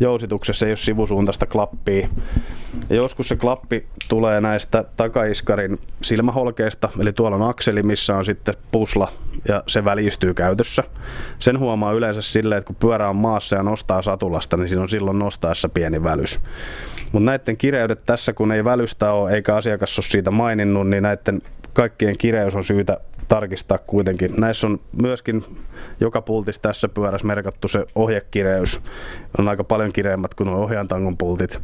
jousituksessa ei ole sivusuuntaista klappia. Ja joskus se klappi tulee näistä takaiskarin silmäholkeista, eli tuolla on akseli, missä on sitten pusla ja se välistyy käytössä. Sen huomaa yleensä silleen, että kun pyörä on maassa ja nostaa satulasta, niin siinä on silloin nostaessa pieni välys. Mutta näiden kireydet tässä, kun ei välystä ole eikä asiakas ole siitä maininnut, niin näiden kaikkien kireys on syytä tarkistaa kuitenkin. Näissä on myöskin joka pultissa tässä pyörässä merkattu se ohjekireys. On aika paljon kireemmät kuin nuo ohjaantangon pultit.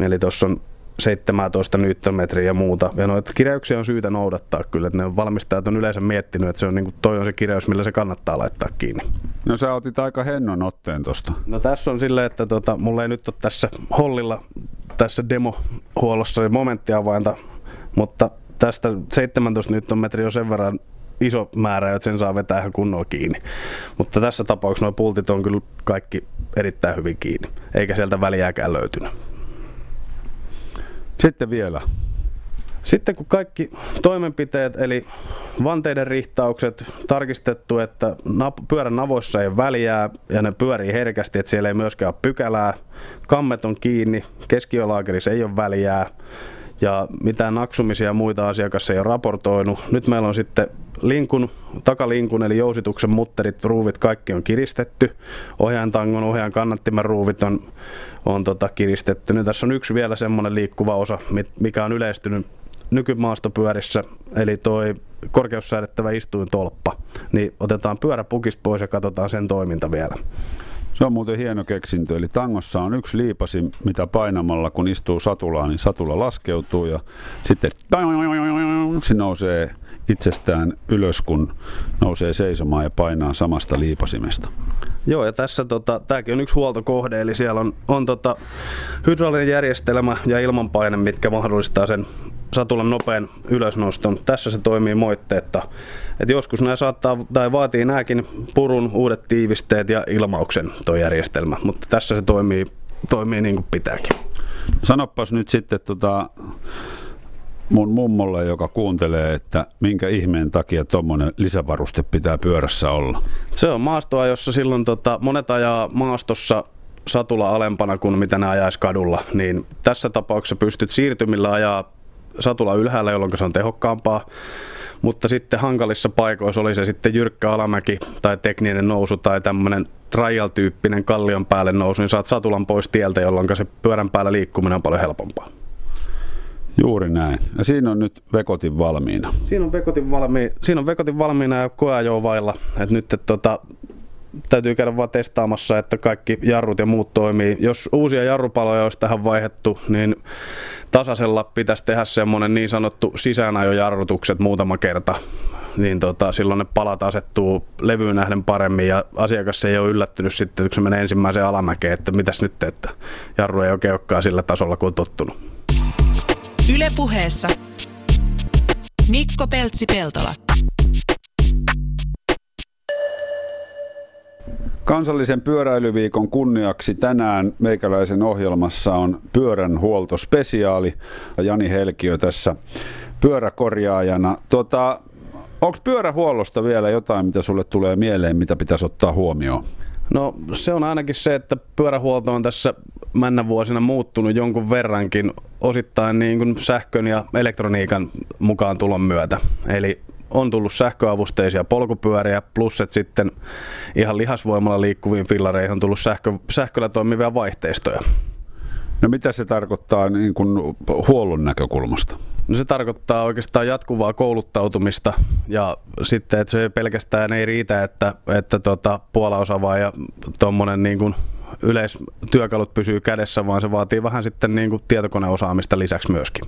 Eli tuossa on 17 newtonmetriä ja muuta. Ja noita kireyksiä on syytä noudattaa kyllä, että ne valmistajat on yleensä miettinyt, että se on niin kuin, toi on se kireys, millä se kannattaa laittaa kiinni. No sä otit aika hennon otteen tosta. No tässä on silleen, että tota, mulla ei nyt ole tässä hollilla tässä demohuollossa momenttiavainta, mutta tästä 17 newtonmetriä on sen verran iso määrä, että sen saa vetää ihan kunnolla kiinni. Mutta tässä tapauksessa nuo pultit on kyllä kaikki erittäin hyvin kiinni, eikä sieltä väliäkään löytynyt. Sitten vielä. Sitten kun kaikki toimenpiteet, eli vanteiden rihtaukset, tarkistettu, että pyörän navoissa ei väliää ja ne pyörii herkästi, että siellä ei myöskään ole pykälää, kammet on kiinni, keskiölaakerissa ei ole väliää, ja mitään naksumisia ja muita asiakas ei ole raportoinut. Nyt meillä on sitten linkun, takalinkun eli jousituksen mutterit, ruuvit, kaikki on kiristetty. Ohjaan tangon, ohjaan kannattimen ruuvit on, on tota kiristetty. Nyt tässä on yksi vielä semmoinen liikkuva osa, mikä on yleistynyt nykymaastopyörissä, eli toi korkeussäädettävä istuintolppa. Niin otetaan pyörä pukista pois ja katsotaan sen toiminta vielä. Se on muuten hieno keksintö. Eli tangossa on yksi liipasi, mitä painamalla kun istuu satulaan, niin satula laskeutuu ja sitten se nousee itsestään ylös, kun nousee seisomaan ja painaa samasta liipasimesta. Joo, ja tässä tota, tämäkin on yksi huoltokohde, eli siellä on, on tota, hydraulinen järjestelmä ja ilmanpaine, mitkä mahdollistaa sen satulan nopean ylösnoston. Tässä se toimii moitteetta. Et joskus nämä saattaa, tai vaatii nämäkin purun, uudet tiivisteet ja ilmauksen tuo järjestelmä, mutta tässä se toimii, toimii niin kuin pitääkin. Sanopas nyt sitten tota, mun mummolle, joka kuuntelee, että minkä ihmeen takia tuommoinen lisävaruste pitää pyörässä olla? Se on maastoa, jossa silloin tota, monet ajaa maastossa satula alempana kuin mitä ne ajaisi kadulla, niin tässä tapauksessa pystyt siirtymillä ajaa satula ylhäällä, jolloin se on tehokkaampaa. Mutta sitten hankalissa paikoissa oli se sitten jyrkkä alamäki tai tekninen nousu tai tämmöinen trial-tyyppinen kallion päälle nousu, niin saat satulan pois tieltä, jolloin se pyörän päällä liikkuminen on paljon helpompaa. Juuri näin. Ja siinä on nyt vekotin valmiina. Siinä on vekotin, valmi, siinä on vekotin valmiina ja koeajoa vailla. Et nyt et, tota, täytyy käydä vaan testaamassa, että kaikki jarrut ja muut toimii. Jos uusia jarrupaloja olisi tähän vaihettu, niin tasaisella pitäisi tehdä semmoinen niin sanottu sisäänajojarrutukset muutama kerta. Niin tota, silloin ne palat asettuu levyyn nähden paremmin ja asiakas ei ole yllättynyt sitten, kun se menee ensimmäiseen alamäkeen, että mitäs nyt, että jarru ei oikein olekaan sillä tasolla kuin on tottunut. Ylepuheessa Mikko Peltsi-Peltola. Kansallisen pyöräilyviikon kunniaksi tänään meikäläisen ohjelmassa on pyörän huoltospesiaali. Jani Helkiö tässä pyöräkorjaajana. Tuota, Onko pyörähuollosta vielä jotain, mitä sulle tulee mieleen, mitä pitäisi ottaa huomioon? No se on ainakin se, että pyörähuolto on tässä männä vuosina muuttunut jonkun verrankin. osittain niin kuin sähkön ja elektroniikan mukaan tulon myötä. Eli on tullut sähköavusteisia polkupyöriä, plus että sitten ihan lihasvoimalla liikkuviin fillareihin on tullut sähkö, sähköllä toimivia vaihteistoja. No mitä se tarkoittaa niin kuin huollon näkökulmasta? No se tarkoittaa oikeastaan jatkuvaa kouluttautumista ja sitten, että se pelkästään ei riitä, että, että tota, Puola osaavaa ja tuommoinen niin kuin yleistyökalut pysyy kädessä, vaan se vaatii vähän sitten niin kuin tietokoneosaamista lisäksi myöskin.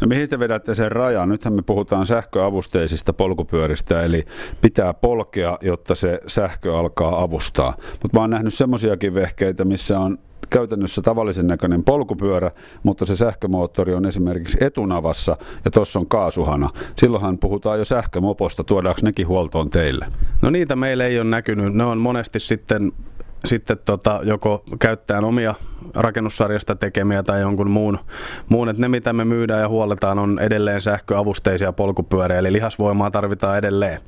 No mihin te vedätte sen rajan? Nythän me puhutaan sähköavusteisista polkupyöristä, eli pitää polkea, jotta se sähkö alkaa avustaa. Mutta mä oon nähnyt semmoisiakin vehkeitä, missä on käytännössä tavallisen näköinen polkupyörä, mutta se sähkömoottori on esimerkiksi etunavassa ja tuossa on kaasuhana. Silloinhan puhutaan jo sähkömoposta, tuodaanko nekin huoltoon teille? No niitä meille ei ole näkynyt. Ne on monesti sitten sitten tota, joko käyttäen omia rakennussarjasta tekemiä tai jonkun muun, muun. Että ne mitä me myydään ja huoletaan on edelleen sähköavusteisia polkupyöriä, eli lihasvoimaa tarvitaan edelleen.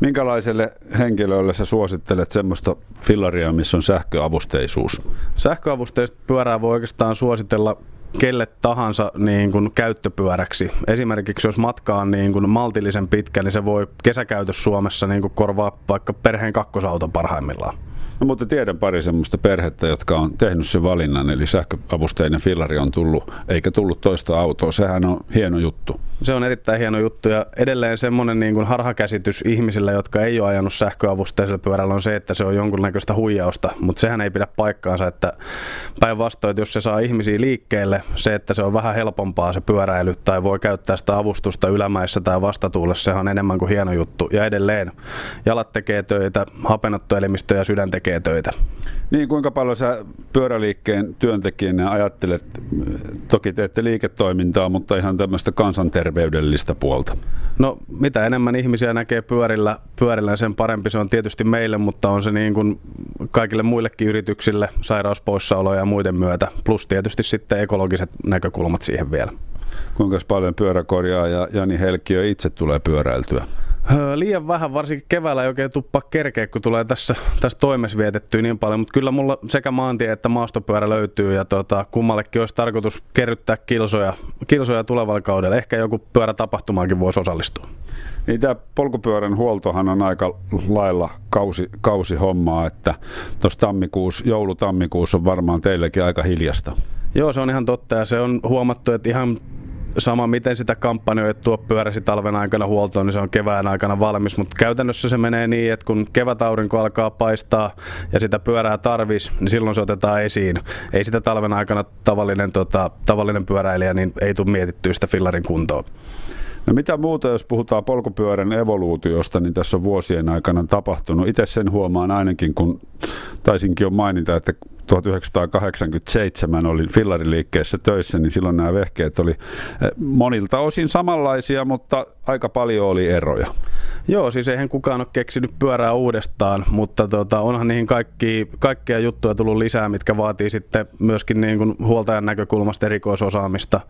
Minkälaiselle henkilölle sä suosittelet semmoista fillaria, missä on sähköavusteisuus? Sähköavusteista pyörää voi oikeastaan suositella kelle tahansa niin kuin käyttöpyöräksi. Esimerkiksi jos matka on niin kuin maltillisen pitkä, niin se voi kesäkäytössä Suomessa niin kuin korvaa vaikka perheen kakkosauton parhaimmillaan. No, mutta tiedän pari semmoista perhettä, jotka on tehnyt sen valinnan, eli sähköavusteinen fillari on tullut, eikä tullut toista autoa. Sehän on hieno juttu. Se on erittäin hieno juttu ja edelleen semmoinen niin kuin harhakäsitys ihmisillä, jotka ei ole ajanut sähköavusteisella pyörällä on se, että se on jonkunnäköistä huijausta, mutta sehän ei pidä paikkaansa, että päinvastoin, että jos se saa ihmisiä liikkeelle, se, että se on vähän helpompaa se pyöräily tai voi käyttää sitä avustusta ylämäissä tai vastatuulessa, se on enemmän kuin hieno juttu. Ja edelleen jalat tekee töitä, hapenottoelimistö ja sydän tekee töitä. Niin, kuinka paljon sä pyöräliikkeen työntekijänä ajattelet, toki teette liiketoimintaa, mutta ihan tämmöistä kansanterveydellistä puolta? No, mitä enemmän ihmisiä näkee pyörillä, pyörillä, sen parempi se on tietysti meille, mutta on se niin kuin kaikille muillekin yrityksille sairauspoissaoloja ja muiden myötä, plus tietysti sitten ekologiset näkökulmat siihen vielä. Kuinka paljon pyöräkorjaa ja Jani Helkiö itse tulee pyöräiltyä? Liian vähän, varsinkin keväällä ei oikein tuppa kerkeä, kun tulee tässä, tässä toimessa vietettyä niin paljon, mutta kyllä mulla sekä maantie että maastopyörä löytyy ja tota, kummallekin olisi tarkoitus kerryttää kilsoja, kilsoja tulevalla kaudella. Ehkä joku pyörätapahtumaankin voisi osallistua. Niin tämä polkupyörän huoltohan on aika lailla kausi, kausi hommaa, että tuossa tammikuussa, joulu-tammikuussa on varmaan teillekin aika hiljasta. Joo, se on ihan totta ja se on huomattu, että ihan sama miten sitä kampanjoitua pyöräsi talven aikana huoltoon, niin se on kevään aikana valmis, mutta käytännössä se menee niin, että kun kevätaurinko alkaa paistaa ja sitä pyörää tarvis, niin silloin se otetaan esiin. Ei sitä talven aikana tavallinen, tota, tavallinen pyöräilijä, niin ei tule mietittyä sitä fillarin kuntoon. No mitä muuta, jos puhutaan polkupyörän evoluutiosta, niin tässä on vuosien aikana tapahtunut. Itse sen huomaan ainakin, kun taisinkin jo mainita, että 1987 olin fillariliikkeessä töissä, niin silloin nämä vehkeet oli eh, monilta osin samanlaisia, mutta aika paljon oli eroja. Joo, siis eihän kukaan ole keksinyt pyörää uudestaan, mutta tota, onhan niihin kaikki, kaikkia juttuja tullut lisää, mitkä vaatii sitten myöskin niin kuin huoltajan näkökulmasta erikoisosaamista.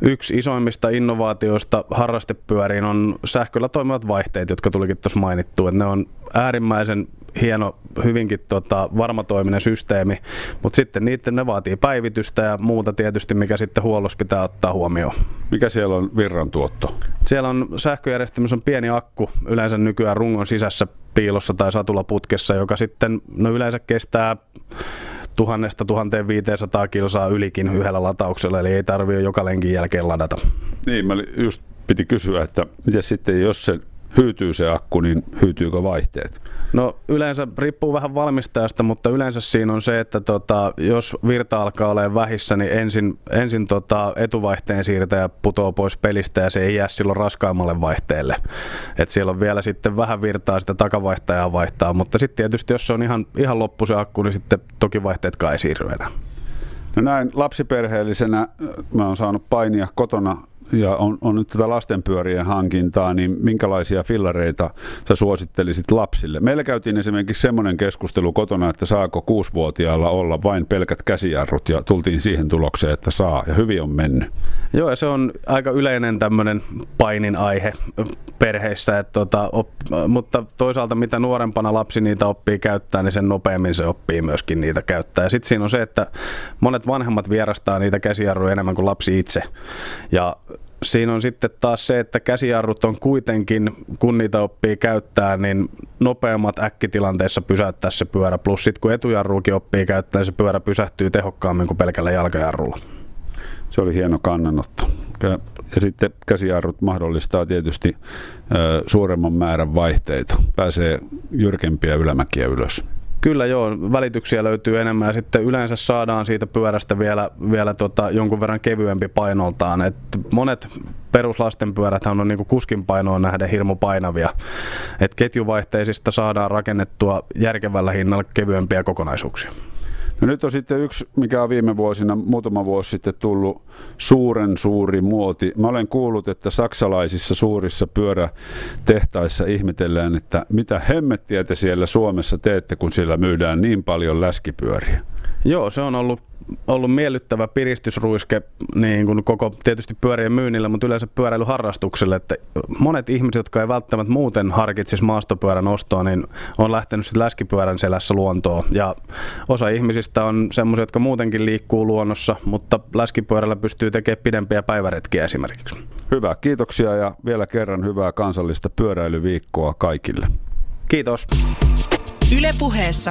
Yksi isoimmista innovaatioista harrastepyöriin on sähköllä toimivat vaihteet, jotka tulikin tuossa mainittu. Että ne on äärimmäisen hieno, hyvinkin tota, varmatoiminen systeemi, mutta sitten niiden ne vaatii päivitystä ja muuta tietysti, mikä sitten huollossa pitää ottaa huomioon. Mikä siellä on virran tuotto? Siellä on sähköjärjestelmässä on pieni akku, yleensä nykyään rungon sisässä piilossa tai satulaputkessa, joka sitten no yleensä kestää 1000-1500 kilsaa ylikin yhdellä latauksella, eli ei tarvitse joka lenkin jälkeen ladata. Niin, mä just piti kysyä, että miten sitten, jos se hyytyy se akku, niin hyytyykö vaihteet? No yleensä riippuu vähän valmistajasta, mutta yleensä siinä on se, että tota, jos virta alkaa olemaan vähissä, niin ensin, ensin tota, etuvaihteen siirtäjä putoo pois pelistä ja se ei jää silloin raskaammalle vaihteelle. Et siellä on vielä sitten vähän virtaa sitä takavaihtajaa vaihtaa, mutta sitten tietysti jos se on ihan, ihan loppu se akku, niin sitten toki vaihteet ei siirry enää. No näin lapsiperheellisenä mä oon saanut painia kotona ja on, on nyt tätä lastenpyörien hankintaa, niin minkälaisia fillareita sä suosittelisit lapsille? Meillä käytiin esimerkiksi semmoinen keskustelu kotona, että saako kuusivuotiaalla olla vain pelkät käsijarrut ja tultiin siihen tulokseen, että saa ja hyvin on mennyt. Joo, ja se on aika yleinen tämmöinen painin aihe perheissä, että tota, op, mutta toisaalta mitä nuorempana lapsi niitä oppii käyttää, niin sen nopeammin se oppii myöskin niitä käyttää. Ja sitten siinä on se, että monet vanhemmat vierastaa niitä käsijarruja enemmän kuin lapsi itse. Ja siinä on sitten taas se, että käsijarrut on kuitenkin, kun niitä oppii käyttää, niin nopeammat äkkitilanteessa pysäyttää se pyörä. Plus sitten kun etujarruukin oppii käyttää, niin se pyörä pysähtyy tehokkaammin kuin pelkällä jalkajarrulla. Se oli hieno kannanotto. Ja sitten käsijarrut mahdollistaa tietysti suuremman määrän vaihteita. Pääsee jyrkempiä ylämäkiä ylös. Kyllä joo, välityksiä löytyy enemmän ja sitten yleensä saadaan siitä pyörästä vielä, vielä tota, jonkun verran kevyempi painoltaan. Et monet peruslastenpyörät on niin kuskin painoon nähden hirmu painavia. Et ketjuvaihteisista saadaan rakennettua järkevällä hinnalla kevyempiä kokonaisuuksia. No nyt on sitten yksi, mikä on viime vuosina, muutama vuosi sitten tullut suuren suuri muoti. Mä olen kuullut, että saksalaisissa suurissa pyörätehtaissa ihmetellään, että mitä hemmettiä te siellä Suomessa teette, kun siellä myydään niin paljon läskipyöriä. Joo, se on ollut, ollut miellyttävä piristysruiske niin kuin koko tietysti pyörien myynnillä, mutta yleensä pyöräilyharrastukselle. Että monet ihmiset, jotka ei välttämättä muuten harkitsisi maastopyörän ostoa, niin on lähtenyt sitten läskipyörän selässä luontoon. Ja osa ihmisistä on semmoisia, jotka muutenkin liikkuu luonnossa, mutta läskipyörällä pystyy tekemään pidempiä päiväretkiä esimerkiksi. Hyvä, kiitoksia ja vielä kerran hyvää kansallista pyöräilyviikkoa kaikille. Kiitos. Ylepuheessa